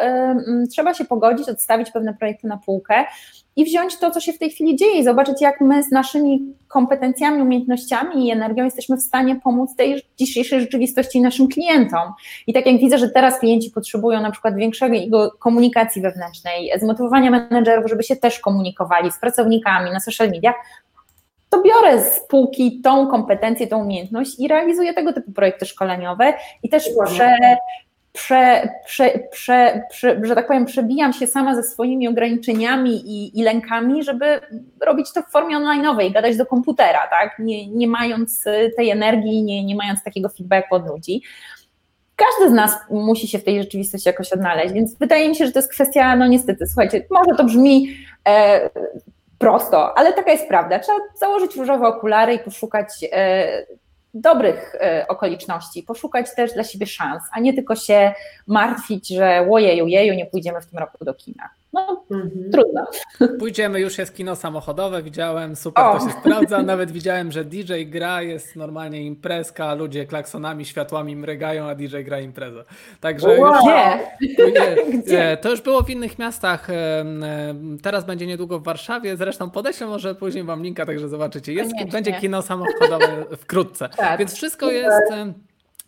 trzeba się pogodzić, odstawić pewne projekty na półkę i wziąć to, co się w tej chwili dzieje i zobaczyć, jak my z naszymi kompetencjami, umiejętnościami i energią jesteśmy w stanie pomóc tej dzisiejszej rzeczywistości naszym klientom. I tak jak widzę, że teraz klienci potrzebują na przykład większego komunikacji wewnętrznej, zmotywowania menedżerów, żeby się też komunikowali z pracownikami na social mediach, to biorę z półki tą kompetencję, tą umiejętność i realizuję tego typu projekty szkoleniowe i też prze, prze, prze, prze, prze, że tak powiem, przebijam się sama ze swoimi ograniczeniami i, i lękami, żeby robić to w formie online'owej, gadać do komputera, tak? Nie, nie mając tej energii, nie, nie mając takiego feedbacku od ludzi. Każdy z nas musi się w tej rzeczywistości jakoś odnaleźć, więc wydaje mi się, że to jest kwestia, no niestety, słuchajcie, może to brzmi e, prosto, ale taka jest prawda. Trzeba założyć różowe okulary i poszukać e, dobrych e, okoliczności, poszukać też dla siebie szans, a nie tylko się martwić, że łojeju, jeju, nie pójdziemy w tym roku do kina. No, mhm. trudno. Pójdziemy, już jest kino samochodowe, widziałem, super o. to się sprawdza. Nawet widziałem, że DJ gra, jest normalnie imprezka, ludzie klaksonami, światłami mrygają, a DJ gra imprezę. Także wow. już, nie, to już było w innych miastach. Teraz będzie niedługo w Warszawie. Zresztą podeślę może później wam linka, także zobaczycie. Jest, będzie kino samochodowe wkrótce. Tak. Więc wszystko jest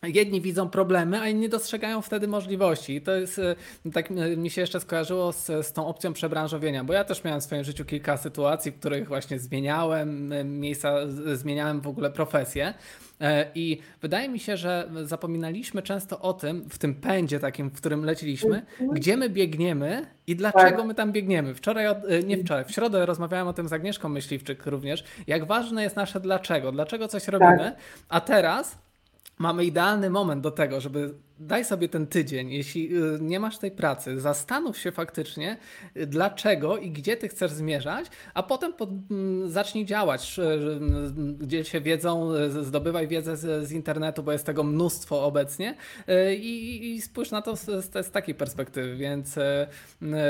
jedni widzą problemy, a inni dostrzegają wtedy możliwości. I to jest, e, tak mi się jeszcze skojarzyło z, z tą opcją przebranżowienia, bo ja też miałem w swoim życiu kilka sytuacji, w których właśnie zmieniałem e, miejsca, zmieniałem w ogóle profesję. E, I wydaje mi się, że zapominaliśmy często o tym, w tym pędzie takim, w którym leciliśmy, mhm. gdzie my biegniemy i dlaczego tak. my tam biegniemy. Wczoraj, nie wczoraj, w środę rozmawiałem o tym z Agnieszką Myśliwczyk również, jak ważne jest nasze dlaczego, dlaczego coś robimy, tak. a teraz mamy idealny moment do tego, żeby daj sobie ten tydzień, jeśli y, nie masz tej pracy, zastanów się faktycznie, y, dlaczego i gdzie ty chcesz zmierzać, a potem pod, zacznij działać, gdzie się wiedzą, zdobywaj wiedzę z, z, internetu, bo jest tego mnóstwo obecnie y, i, i spójrz na to z, z, z, takiej perspektywy, więc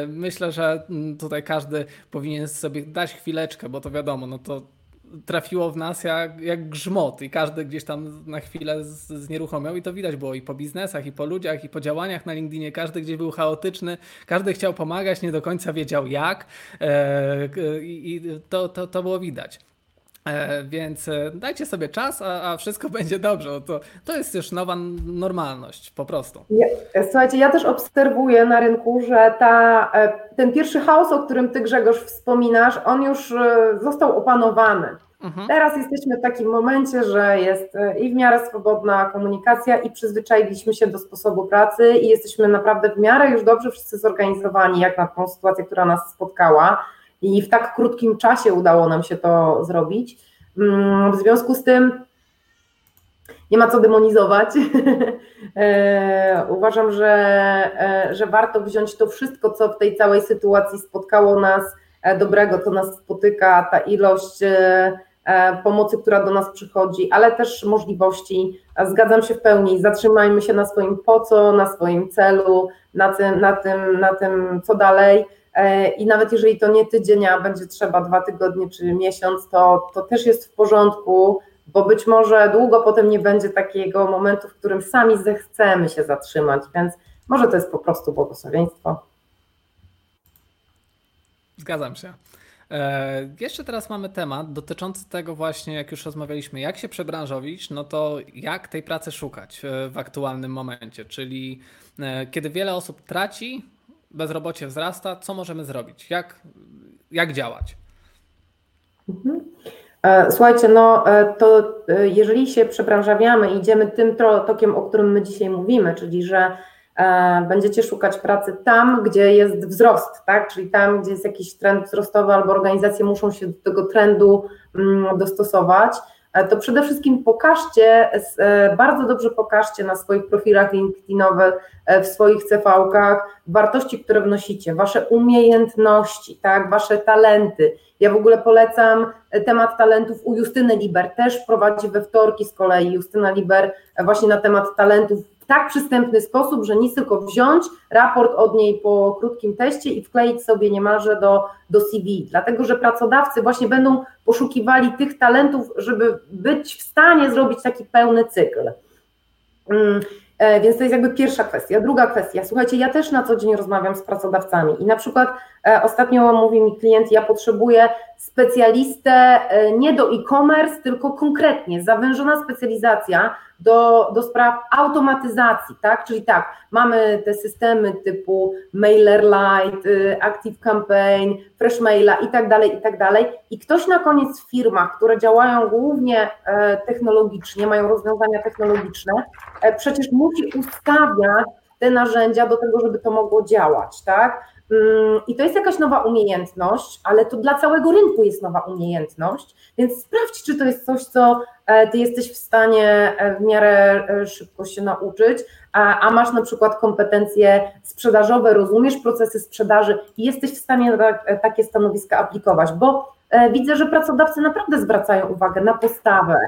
myślę, że mm, tutaj każdy powinien sobie dać chwileczkę, bo to wiadomo, no to trafiło w nas jak, jak grzmot i każdy gdzieś tam na chwilę z, znieruchomiał i to widać było i po biznesach, i po ludziach, i po działaniach na LinkedInie. Każdy gdzieś był chaotyczny, każdy chciał pomagać, nie do końca wiedział jak e, i to, to, to było widać. E, więc e, dajcie sobie czas, a, a wszystko będzie dobrze. To, to jest już nowa normalność, po prostu. Słuchajcie, ja też obserwuję na rynku, że ta, e, ten pierwszy chaos, o którym Ty Grzegorz wspominasz, on już został opanowany. Mhm. Teraz jesteśmy w takim momencie, że jest i w miarę swobodna komunikacja, i przyzwyczailiśmy się do sposobu pracy, i jesteśmy naprawdę w miarę już dobrze wszyscy zorganizowani, jak na tą sytuację, która nas spotkała i w tak krótkim czasie udało nam się to zrobić. Mm, w związku z tym nie ma co demonizować. E, uważam, że, e, że warto wziąć to wszystko, co w tej całej sytuacji spotkało nas e, dobrego, co nas spotyka, ta ilość pomocy, która do nas przychodzi, ale też możliwości. Zgadzam się w pełni. Zatrzymajmy się na swoim po co, na swoim celu, na tym, na tym, na tym co dalej. E, i nawet jeżeli to nie tydzień, a będzie trzeba dwa tygodnie czy miesiąc, to, to też jest w porządku, bo być może długo potem nie będzie takiego momentu, w którym sami zechcemy się zatrzymać, więc może to jest po prostu błogosławieństwo. Zgadzam się. E, jeszcze teraz mamy temat dotyczący tego właśnie, jak już rozmawialiśmy, jak się przebranżowić, no to jak tej pracy szukać e, w aktualnym momencie, czyli kiedy wiele osób traci bezrobocie wzrasta, co możemy zrobić? Jak, jak działać? Mhm. E, słuchajcie, no e, to e, jeżeli się przebranżawiamy i idziemy tym tokiem, o którym my dzisiaj mówimy, czyli że będziecie szukać pracy tam, gdzie jest wzrost, tak? czyli tam, gdzie jest jakiś trend wzrostowy albo organizacje muszą się do tego trendu mm, dostosować, to przede wszystkim pokażcie, e, bardzo dobrze pokażcie na swoich profilach LinkedInowych, e, w swoich CV-kach wartości, które wnosicie, wasze umiejętności, tak, wasze talenty. Ja w ogóle polecam temat talentów u Justyny Liber, też prowadzi we wtorki z kolei Justyna Liber właśnie na temat talentów w tak przystępny sposób, że nic tylko wziąć raport od niej po krótkim teście i wkleić sobie niemalże do, do CV, dlatego że pracodawcy właśnie będą poszukiwali tych talentów, żeby być w stanie zrobić taki pełny cykl. Mm, E, więc to jest jakby pierwsza kwestia. Druga kwestia, słuchajcie, ja też na co dzień rozmawiam z pracodawcami i na przykład e, ostatnio mówi mi klient, ja potrzebuję specjalistę e, nie do e-commerce, tylko konkretnie, zawężona specjalizacja do, do spraw automatyzacji, tak? Czyli tak, mamy te systemy typu MailerLite, y, Active Campaign, Fresh Maila i tak dalej, i tak dalej. I ktoś na koniec w firmach, które działają głównie technologicznie, mają rozwiązania technologiczne, przecież musi ustawiać te narzędzia do tego, żeby to mogło działać, tak? Mm, I to jest jakaś nowa umiejętność, ale to dla całego rynku jest nowa umiejętność, więc sprawdź, czy to jest coś, co e, ty jesteś w stanie e, w miarę e, szybko się nauczyć, a, a masz na przykład kompetencje sprzedażowe, rozumiesz procesy sprzedaży i jesteś w stanie tak, takie stanowiska aplikować, bo widzę, że pracodawcy naprawdę zwracają uwagę na postawę,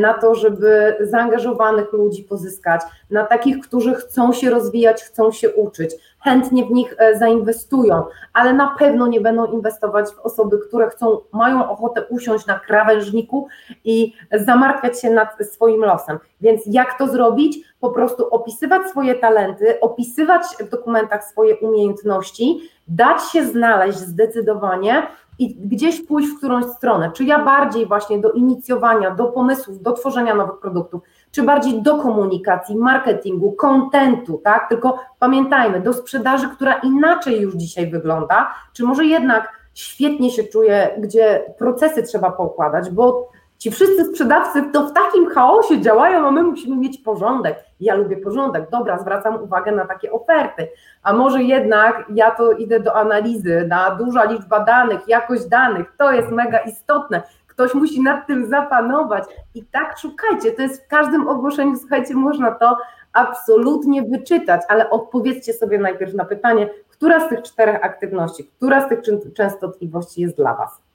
na to, żeby zaangażowanych ludzi pozyskać, na takich, którzy chcą się rozwijać, chcą się uczyć, chętnie w nich e, zainwestują, ale na pewno nie będą inwestować w osoby, które chcą, mają ochotę usiąść na krawężniku i zamartwiać się nad swoim losem. Więc jak to zrobić? Po prostu opisywać swoje talenty, opisywać w dokumentach swoje umiejętności, dać się znaleźć zdecydowanie i gdzieś pójść w którąś stronę. Czy ja bardziej właśnie do inicjowania, do pomysłów, do tworzenia nowych produktów, czy bardziej do komunikacji, marketingu, kontentu, tak? Tylko pamiętajmy, do sprzedaży, która inaczej już dzisiaj wygląda, czy może jednak świetnie się czuje, gdzie procesy trzeba poukładać, bo Ci wszyscy sprzedawcy to w takim chaosie działają, a my musimy mieć porządek. Ja lubię porządek, dobra, zwracam uwagę na takie oferty. A może jednak ja to idę do analizy, na duża liczba danych, jakość danych, to jest mega istotne. Ktoś musi nad tym zapanować. I tak szukajcie, to jest w każdym ogłoszeniu, słuchajcie, można to absolutnie wyczytać, ale odpowiedzcie sobie najpierw na pytanie, która z tych czterech aktywności, która z tych częstotliwości jest dla Was.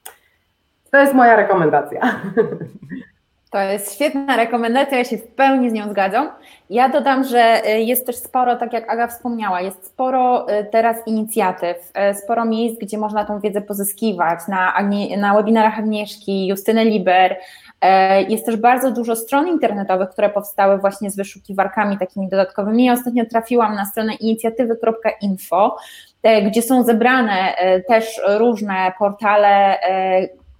To jest moja rekomendacja. To jest świetna rekomendacja, ja się w pełni z nią zgadzam. Ja dodam, że y, jest też sporo, tak jak Aga wspomniała, jest sporo y, teraz inicjatyw, y, sporo miejsc, gdzie można tą wiedzę pozyskiwać, na, na webinarach Agnieszki, Justyny Liber. Jest też bardzo dużo stron internetowych, które powstały właśnie z wyszukiwarkami takimi dodatkowymi. Ja ostatnio trafiłam na stronę inicjatywy.info, gdzie są zebrane też różne portale,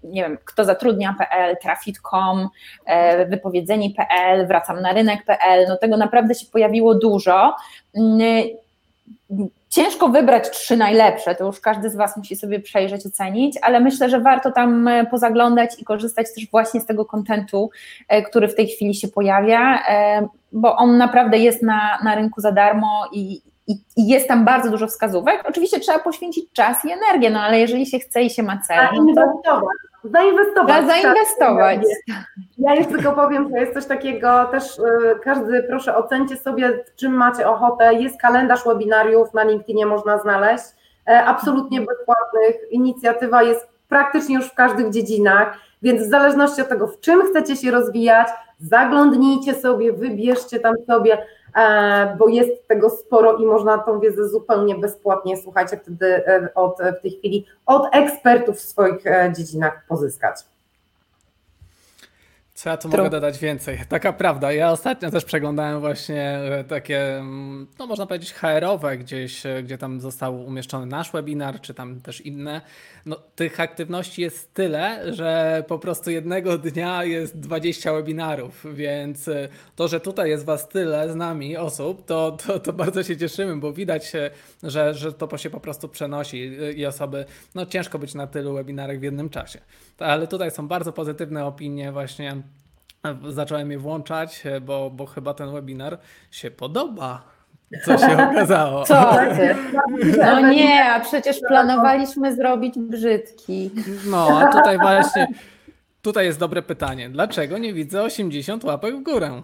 nie wiem, kto zatrudnia.pl, trafit.com, e, wypowiedzeni.pl, wracam na rynek.pl, no tego naprawdę się pojawiło dużo. Mm, ciężko wybrać trzy najlepsze, to już każdy z Was musi sobie przejrzeć, ocenić, ale myślę, że warto tam e, pozaglądać i korzystać też właśnie z tego kontentu, e, który w tej chwili się pojawia, bo on naprawdę jest na, na rynku za darmo i, i, I, jest tam bardzo dużo wskazówek. Oczywiście trzeba poświęcić czas i energię, no ale jeżeli się chce i się ma cel. No to... Zainwestować. zainwestować. Ja jeszcze tylko powiem, że jest coś takiego, też y, każdy proszę ocencie sobie, w czym macie ochotę. Jest kalendarz webinariów, na LinkedInie można znaleźć, e, absolutnie bezpłatnych. Inicjatywa jest praktycznie już w każdych dziedzinach, więc w zależności od tego, w czym chcecie się rozwijać, zaglądnijcie sobie, wybierzcie tam sobie bo jest tego sporo i można tą wiedzę zupełnie bezpłatnie, słuchajcie, wtedy e, od, w tej chwili od ekspertów w swoich e, dziedzinach pozyskać. Co ja tu mogę dodać więcej? Taka prawda. Ja ostatnio też przeglądałem właśnie e, takie, mm, no można powiedzieć, HR-owe gdzieś, e, gdzie tam został umieszczony nasz webinar, czy tam też inne. No, tych aktywności jest tyle, że po prostu jednego dnia jest 20 webinarów, więc e, to, że tutaj jest Was tyle z nami osób, to, to, to bardzo się cieszymy, bo widać, że, że to się po prostu przenosi i osoby, no ciężko być na tylu webinarach w jednym czasie. Ale tutaj są bardzo pozytywne opinie właśnie zacząłem je włączać, bo, bo chyba ten webinar się podoba. Co się okazało? Co ty? No nie, a przecież planowaliśmy zrobić brzydki. No, a tutaj właśnie, tutaj jest dobre pytanie. Dlaczego nie widzę 80 łapek w górę?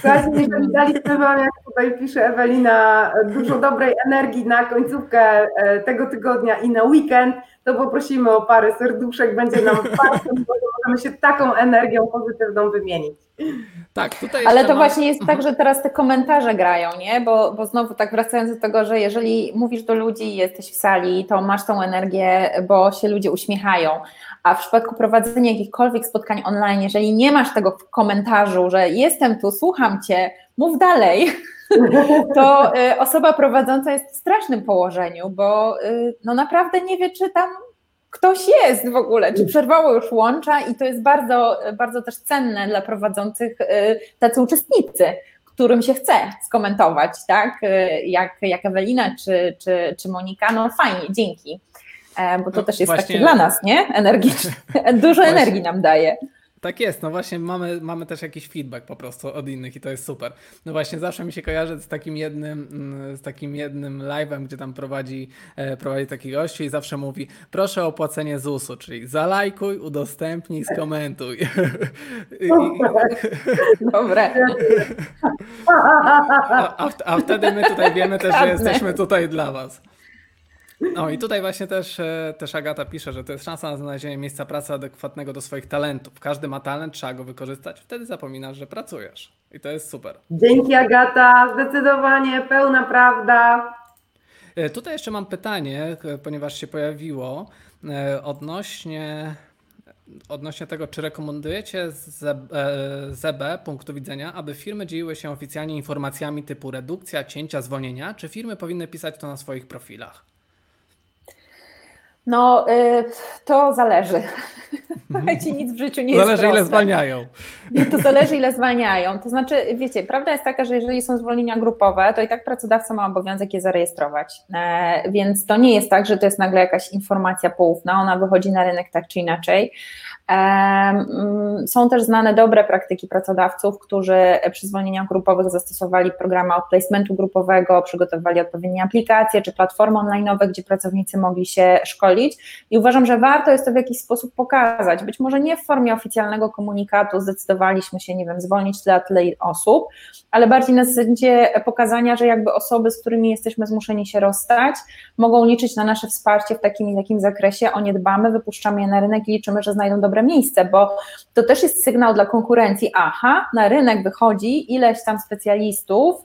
Słuchajcie, jeżeli daliśmy Wam, jak tutaj pisze Ewelina, dużo dobrej energii na końcówkę e, tego tygodnia i na weekend, to poprosimy o parę serduszek, będzie nam bardzo możemy się taką energią pozytywną wymienić. Tak, tutaj Ale to mam... właśnie jest tak, mhm. że teraz te komentarze grają, nie? Bo, bo znowu tak wracając do tego, że jeżeli mówisz do ludzi, jesteś w sali, to masz tą energię, bo się ludzie uśmiechają. A w przypadku prowadzenia jakichkolwiek spotkań online, jeżeli nie masz tego w komentarzu, że jestem tu, słucham cię, mów dalej, to osoba prowadząca jest w strasznym położeniu, bo no naprawdę nie wie, czy tam ktoś jest w ogóle, czy przerwało już łącza i to jest bardzo, bardzo też cenne dla prowadzących tacy uczestnicy, którym się chce skomentować, tak? Jak, jak Ewelina czy, czy, czy Monika, no fajnie, dzięki. E, bo to no, też jest właśnie... takie dla nas, nie? Energiczne. Dużo energii nam daje. Tak jest, no właśnie mamy, mamy też jakiś feedback po prostu od innych i to jest super. No właśnie zawsze mi się kojarzy z takim jednym, mm, z takim jednym live'em, gdzie tam prowadzi, e, prowadzi taki gościu i zawsze mówi proszę o opłacenie ZUS-u, czyli zalajkuj, udostępnij, skomentuj. Dobre. A, a, a wtedy my tutaj wiemy też, że jesteśmy tutaj dla Was. No i tutaj właśnie też, e, też Agata pisze, że to jest szansa na znalezienie miejsca pracy adekwatnego do swoich talentów. Każdy ma talent, trzeba go wykorzystać, wtedy zapominasz, że pracujesz. I to jest super. Dzięki Agata, zdecydowanie, pełna prawda. E, tutaj jeszcze mam pytanie, ponieważ się pojawiło e, odnośnie odnośnie tego, czy rekomendujecie ZB punktu widzenia, aby firmy dzieliły się oficjalnie informacjami typu redukcja, cięcia, zwolnienia, czy firmy powinny pisać to na swoich profilach? No, y, to zależy. Słuchajcie, nic w życiu nie zależy, jest Zależy, ile zwalniają. To zależy, ile zwalniają. To znaczy, wiecie, prawda jest taka, że jeżeli są zwolnienia grupowe, to i tak pracodawca ma obowiązek je zarejestrować. E, więc to nie jest tak, że to jest nagle jakaś informacja poufna, ona wychodzi na rynek tak czy inaczej. Mm, są też znane dobre praktyki pracodawców, którzy przy zwolnieniach grupowych zastosowali programy outplacementu grupowego, przygotowali odpowiednie aplikacje czy platformy online'owe, gdzie pracownicy mogli się szkolić i uważam, że warto jest to w jakiś sposób pokazać. Być może nie w formie oficjalnego komunikatu zdecydowaliśmy się, nie wiem, zwolnić tyle, tyle osób, ale bardziej na zasadzie pokazania, że jakby osoby, z którymi jesteśmy zmuszeni się rozstać, mogą liczyć na nasze wsparcie w takim i takim zakresie, o nie dbamy, wypuszczamy je na rynek i liczymy, że znajdą dobre miejsce, bo to też jest sygnał dla konkurencji, aha, na rynek wychodzi ileś tam specjalistów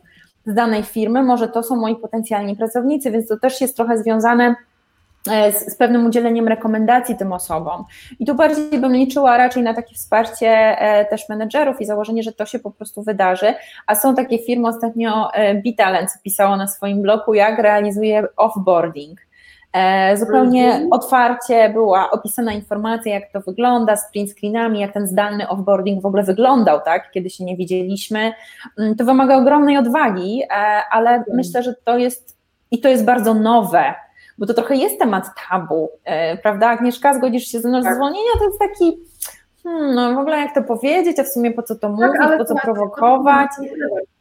z danej firmy, może to są moi potencjalni pracownicy, więc to też jest trochę związane E, z, z, pewnym udzieleniem rekomendacji tym osobom. I tu bardziej bym liczyła raczej na takie wsparcie e, też menedżerów i założenie, że to się po prostu wydarzy. A są takie firmy, ostatnio e, Bitalent pisało na swoim blogu, jak realizuje offboarding. Zupełnie mhm. otwarcie była opisana informacja, jak to wygląda, z print screenami, jak ten zdalny offboarding w ogóle wyglądał, tak, kiedy się nie widzieliśmy. Mm, to wymaga ogromnej odwagi, ale mhm. myślę, że to jest i to jest bardzo nowe bo to trochę jest temat tabu, e, prawda? Agnieszka, zgodzisz się ze mną, tak. zwolnienia to jest taki, hmm, no w ogóle jak to powiedzieć, a w sumie po co to tak, mówić, po co prowokować.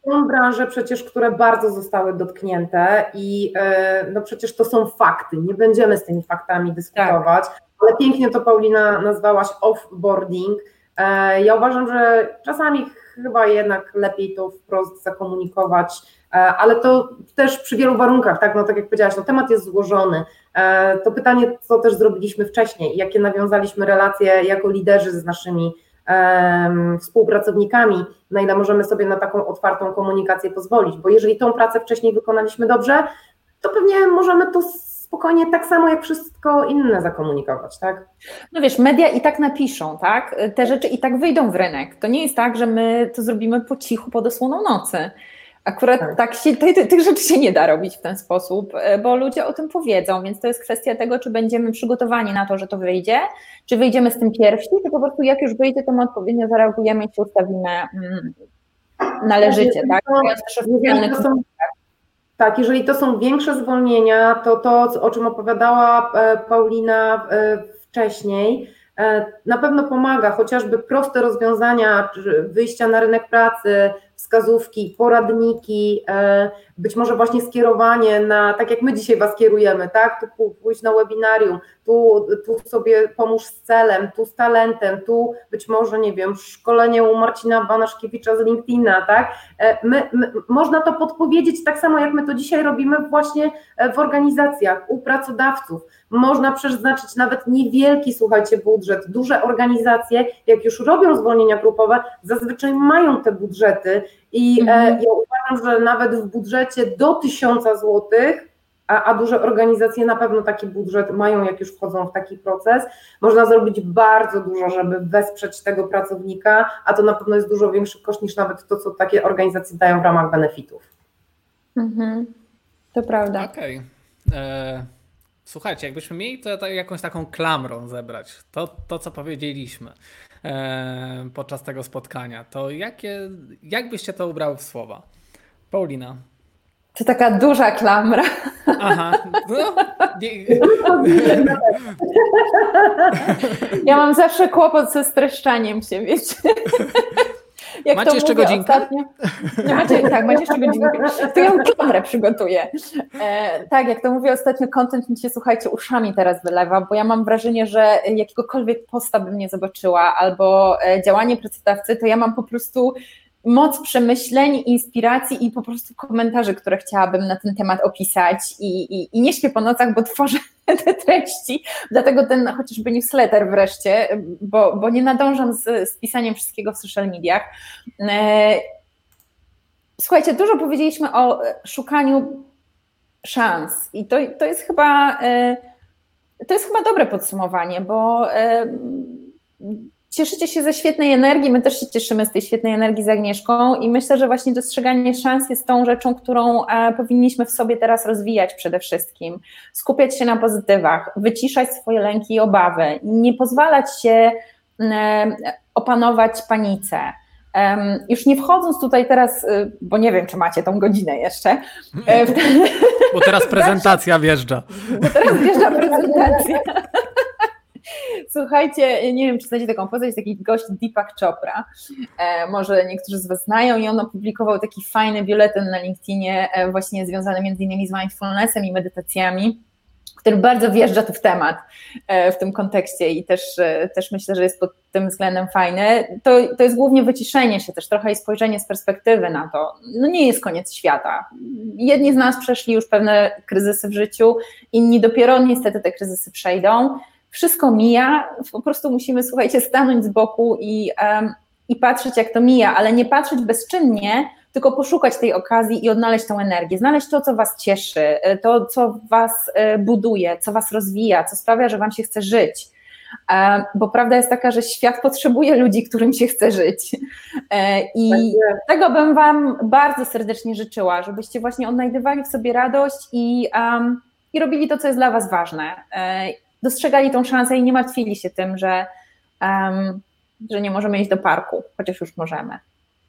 Są branże przecież, które bardzo zostały dotknięte i e, no przecież to są fakty, nie będziemy z tymi faktami dyskutować, tak. ale pięknie to Paulina nazwałaś offboarding. E, ja uważam, że czasami chyba jednak lepiej to wprost zakomunikować, E, ale to też przy wielu warunkach, tak, no tak jak powiedziałaś, no temat jest złożony. E, to pytanie, co też zrobiliśmy wcześniej, jakie nawiązaliśmy relacje jako liderzy z naszymi współpracownikami, na ile możemy sobie na taką otwartą komunikację pozwolić, bo jeżeli tą pracę wcześniej wykonaliśmy dobrze, to pewnie możemy to spokojnie tak samo jak wszystko inne zakomunikować, tak? No wiesz, media i tak napiszą, tak? Te rzeczy i tak wyjdą w rynek. To nie jest tak, że my to zrobimy po cichu pod osłoną nocy. Akurat tak, tak się, tych, tych rzeczy się nie da robić w ten sposób, e, bo ludzie o tym powiedzą, więc to jest kwestia tego, czy będziemy przygotowani na to, że to wyjdzie, czy wyjdziemy z tym pierwsi, czy po prostu jak już wyjdzie, to my odpowiednio zareagujemy i się ustawimy mm, należycie, tak? To, są, tak, jeżeli to są większe zwolnienia, to to, o czym opowiadała e, Paulina e, wcześniej, na pewno pomaga, chociażby proste rozwiązania wyjścia na rynek pracy, wskazówki, poradniki, e, być może właśnie skierowanie na, tak jak my dzisiaj Was kierujemy, tak? Tu pójść na webinarium, tu, tu sobie pomóż z celem, tu z talentem, tu być może, nie wiem, szkolenie u Marcina Banaszkiewicza z LinkedIna, tak? E, my, my, można to podpowiedzieć tak samo, jak my to dzisiaj robimy właśnie e, w organizacjach, u pracodawców. Można przeznaczyć nawet niewielki, słuchajcie, budżet. Duże organizacje, jak już robią zwolnienia grupowe, zazwyczaj mają te budżety i e, mhm. ja uważam, że nawet w budżecie do 1000 złotych a, a duże organizacje na pewno taki budżet mają, jak już wchodzą w taki proces. Można zrobić bardzo dużo, żeby wesprzeć tego pracownika, a to na pewno jest dużo większy koszt niż nawet to, co takie organizacje dają w ramach benefitów. Mhm. To prawda. Okej. Okay. E, słuchajcie, jakbyśmy mieli to, to, jakąś taką klamrą zebrać, to, to co powiedzieliśmy podczas tego spotkania, to jakie, jak byście to ubrały w słowa? Paulina. To taka duża klamra. Aha. No, ja mam zawsze kłopot ze streszczaniem się, wiecie. Jak macie jeszcze godzinkę? Ostatnio, macie, tak, macie jeszcze godzinkę. To ja klamrę przygotuję. E, tak, jak to mówię ostatnio, content mi się, słuchajcie, uszami teraz wylewa, bo ja mam wrażenie, że jakiegokolwiek posta bym nie zobaczyła albo e, działanie pracodawcy, to ja mam po prostu moc przemyśleń, inspiracji i po prostu komentarzy, które chciałabym na ten temat opisać i, i, i nie śpię po nocach, bo tworzę te treści, dlatego ten chociażby newsletter wreszcie, bo, bo nie nadążam z, z pisaniem wszystkiego w social mediach. E, słuchajcie, dużo powiedzieliśmy o szukaniu szans i to, to jest chyba e, to jest chyba dobre podsumowanie, bo e, cieszycie się ze świetnej energii, my też się cieszymy z tej świetnej energii z Agnieszką i myślę, że właśnie dostrzeganie szans jest tą rzeczą, którą e, powinniśmy w sobie teraz rozwijać przede wszystkim. Skupiać się na pozytywach, wyciszać swoje lęki i obawy, nie pozwalać się e, opanować panice. Już nie wchodząc tutaj teraz, e, bo nie wiem, czy macie tą godzinę jeszcze. Bo teraz prezentacja wjeżdża. Bo teraz wjeżdża prezentacja. Słuchajcie, nie wiem, czy znacie taką postać, taki gość Deepak Chopra. E, może niektórzy z Was znają i on opublikował taki fajny biuletyn na LinkedInie, e, właśnie związany między innymi z mindfulnessem i medytacjami który bardzo wjeżdża tu w temat e, w tym kontekście i też, też myślę, że jest pod tym względem fajny. To, to jest głównie wyciszenie się też trochę i spojrzenie z perspektywy na to. No nie jest koniec świata. Jedni z nas przeszli już pewne kryzysy w życiu, inni dopiero niestety te kryzysy przejdą wszystko mija, po prostu musimy, słuchajcie, stanąć z boku i, um, i patrzeć, jak to mija, ale nie patrzeć bezczynnie, tylko poszukać tej okazji i odnaleźć tą energię, znaleźć to, co Was cieszy, e, to, co Was e, buduje, co Was rozwija, co sprawia, że Wam się chce żyć. E, bo prawda jest taka, że świat potrzebuje ludzi, którym się chce żyć. I tak tego bym Wam bardzo serdecznie życzyła, żebyście właśnie odnajdywali w sobie radość i, um, i robili to, co jest dla Was ważne dostrzegali tą szansę i nie martwili się tym, że, um, że nie możemy iść do parku, chociaż już możemy.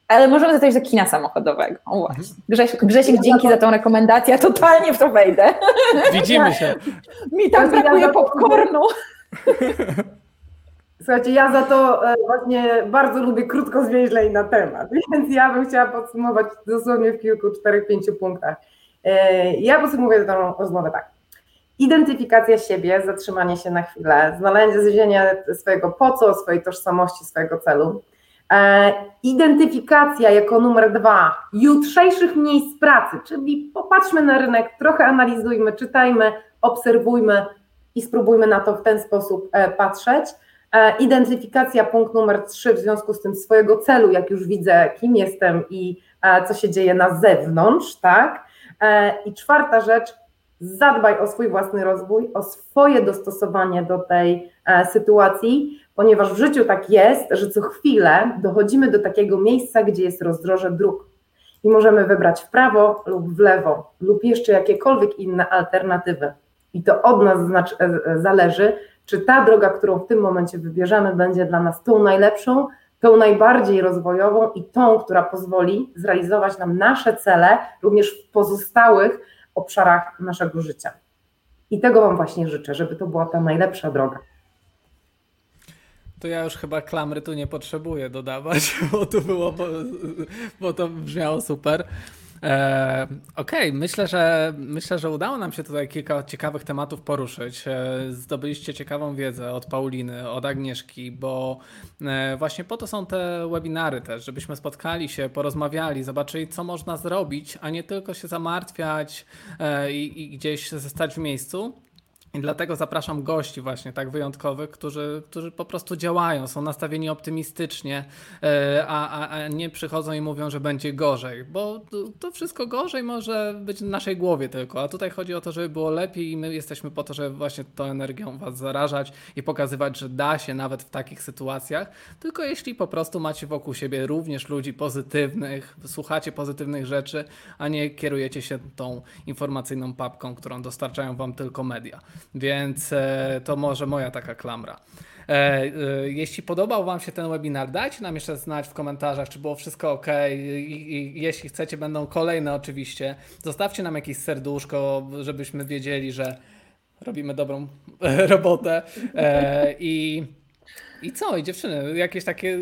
Ale możemy zajść do kina samochodowego. O właśnie. Mhm. Grzesiek, Grzesiek dzięki za tą rekomendację, ja totalnie w to wejdę. Widzimy się. Mi tak brakuje popcornu. Słuchajcie, ja za to e, właśnie bardzo lubię krótko zwięźlej na temat, więc ja bym chciała podsumować dosłownie w kilku, czterech, pięciu punktach. E, ja podsumuję tę rozmowę tak identyfikacja siebie, zatrzymanie się na chwilę, znalezienie swojego po co, swojej tożsamości, swojego celu. E, identyfikacja jako numer dwa jutrzejszych miejsc pracy, czyli popatrzmy na rynek, trochę analizujmy, czytajmy, obserwujmy i spróbujmy na to w ten sposób e, patrzeć. E, identyfikacja, punkt numer trzy, w związku z tym swojego celu, jak już widzę, kim jestem i co się dzieje na zewnątrz, tak? I czwarta rzecz, zadbaj o swój własny rozwój, o swoje dostosowanie do tej e, sytuacji, ponieważ w życiu tak jest, że co chwilę dochodzimy do takiego miejsca, gdzie jest rozdroże dróg i możemy wybrać w prawo lub w lewo, lub jeszcze jakiekolwiek inne alternatywy. I to od nas znaczy, zależy, czy ta droga, którą w tym momencie wybierzemy, będzie dla nas tą najlepszą, tą najbardziej rozwojową i tą, która pozwoli zrealizować nam nasze cele, również w pozostałych obszarach naszego życia. I tego Wam właśnie życzę, żeby to była ta najlepsza droga. To ja już chyba klamry tu nie potrzebuję dodawać, bo to było, bo, bo to brzmiało super. E, Okej, okay. myślę, że myślę, że udało nam się tutaj kilka ciekawych tematów poruszyć. E, zdobyliście ciekawą wiedzę od Pauliny, od Agnieszki, bo e, właśnie po to są te webinary też, żebyśmy spotkali się, porozmawiali, zobaczyli, co można zrobić, a nie tylko się zamartwiać i, i gdzieś zostać w miejscu. I dlatego zapraszam gości właśnie tak wyjątkowych, którzy, którzy po prostu działają, są nastawieni optymistycznie, e, a, a, a nie przychodzą i mówią, że będzie gorzej, bo to wszystko gorzej może być w naszej głowie tylko, a tutaj chodzi o to, żeby było lepiej i my jesteśmy po to, żeby właśnie tą energią was zarażać i pokazywać, że da się nawet w takich sytuacjach, tylko jeśli po prostu macie wokół siebie również ludzi pozytywnych, słuchacie pozytywnych rzeczy, a nie kierujecie się tą informacyjną papką, którą dostarczają wam tylko media. Więc e, to może moja taka klamra. E, e, jeśli podobał Wam się ten webinar, dajcie nam jeszcze znać w komentarzach, czy było wszystko ok. I, jeśli chcecie, będą kolejne oczywiście. Zostawcie nam jakieś serduszko, żebyśmy wiedzieli, że robimy dobrą robotę. I, i co? I dziewczyny, jakieś takie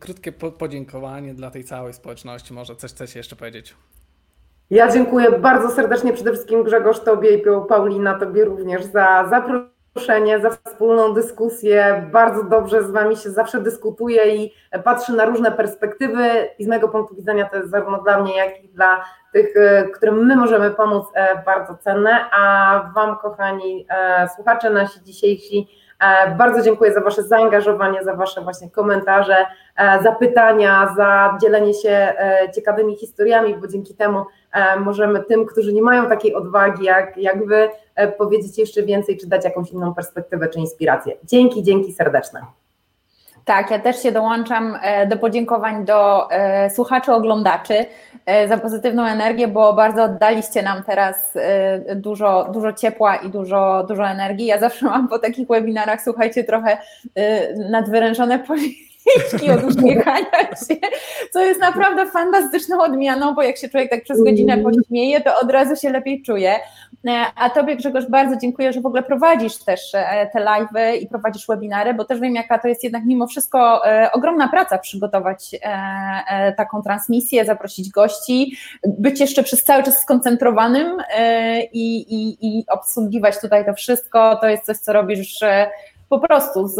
krótkie podziękowanie dla tej całej społeczności. Może coś chcecie jeszcze powiedzieć? Ja dziękuję bardzo serdecznie przede wszystkim Grzegorz Tobie i Paulina Tobie również za zaproszenie, za wspólną dyskusję. Bardzo dobrze z Wami się zawsze dyskutuje i patrzy na różne perspektywy i z mojego punktu widzenia to jest zarówno dla mnie, jak i dla tych, e, którym my możemy pomóc, e, bardzo cenne. A Wam, kochani e, słuchacze nasi dzisiejsi, bardzo dziękuję za Wasze zaangażowanie, za Wasze właśnie komentarze, za pytania, za dzielenie się ciekawymi historiami, bo dzięki temu E, możemy tym, którzy nie mają takiej odwagi jak, jak wy, e, powiedzieć jeszcze więcej, czy dać jakąś inną perspektywę, czy inspirację. Dzięki, dzięki serdeczne. Tak, ja też się dołączam e, do podziękowań do słuchaczy, oglądaczy za pozytywną energię, bo bardzo oddaliście nam teraz dużo, dużo ciepła i dużo, dużo energii. Ja zawsze mam po takich webinarach, słuchajcie, trochę nadwyrężone policzki od uśmiechania się, co jest naprawdę fantastyczną odmianą, bo jak się człowiek tak przez godzinę mm. pośmieje, to od razu się lepiej czuje. E, a Tobie Grzegorz bardzo dziękuję, że w ogóle prowadzisz też e, te live'y i prowadzisz webinary, bo też wiem jaka to jest jednak mimo wszystko e, ogromna praca przygotować taką transmisję, zaprosić gości, być jeszcze przez cały czas skoncentrowanym i, i, i obsługiwać tutaj to wszystko, to jest coś, co robisz po prostu z,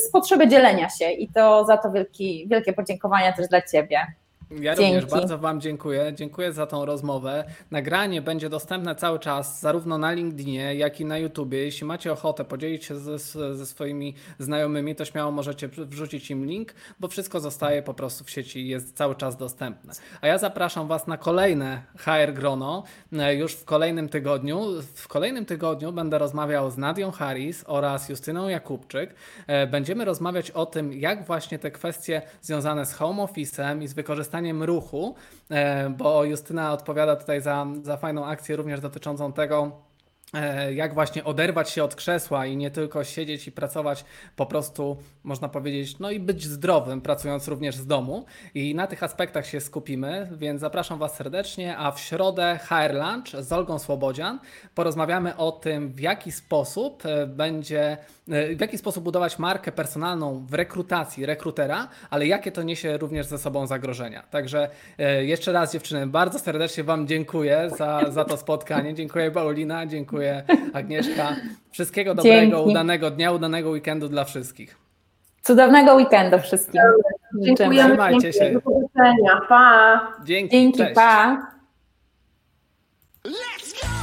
z potrzeby dzielenia się i to za to wielki, wielkie podziękowania też dla Ciebie. Ja Dzięki. również bardzo Wam dziękuję. Dziękuję za tą rozmowę. Nagranie będzie dostępne cały czas, zarówno na LinkedInie, jak i na YouTubie. Jeśli macie ochotę podzielić się ze, ze swoimi znajomymi, to śmiało możecie wrzucić im link, bo wszystko zostaje po prostu w sieci i jest cały czas dostępne. A ja zapraszam Was na kolejne HR Grono e, już w kolejnym tygodniu. W kolejnym tygodniu będę rozmawiał z Nadią Harris oraz Justyną Jakubczyk. E, będziemy rozmawiać o tym, jak właśnie te kwestie związane z home office'em i z wykorzystaniem ruchu, e, bo Justyna odpowiada tutaj za, za fajną akcję również dotyczącą tego, jak właśnie oderwać się od krzesła i nie tylko siedzieć i pracować po prostu, można powiedzieć, no i być zdrowym, pracując również z domu. I na tych aspektach się skupimy, więc zapraszam Was serdecznie, a w środę HR Lunch z Olgą Słobodzian porozmawiamy o tym, w jaki sposób e, będzie, e, w jaki sposób budować markę personalną w rekrutacji rekrutera, ale jakie to niesie również ze sobą zagrożenia. Także jeszcze raz dziewczyny, bardzo serdecznie Wam dziękuję za, za to spotkanie. Dziękuję Paulina, dziękuję dziękuję Agnieszka. Wszystkiego dobrego, Dzięki. udanego dnia, udanego weekendu dla wszystkich. Cudownego weekendu wszystkim. Dziękujemy. Trzymajcie się. Do Pa. Dzięki. Dzięki, pa. Let's go!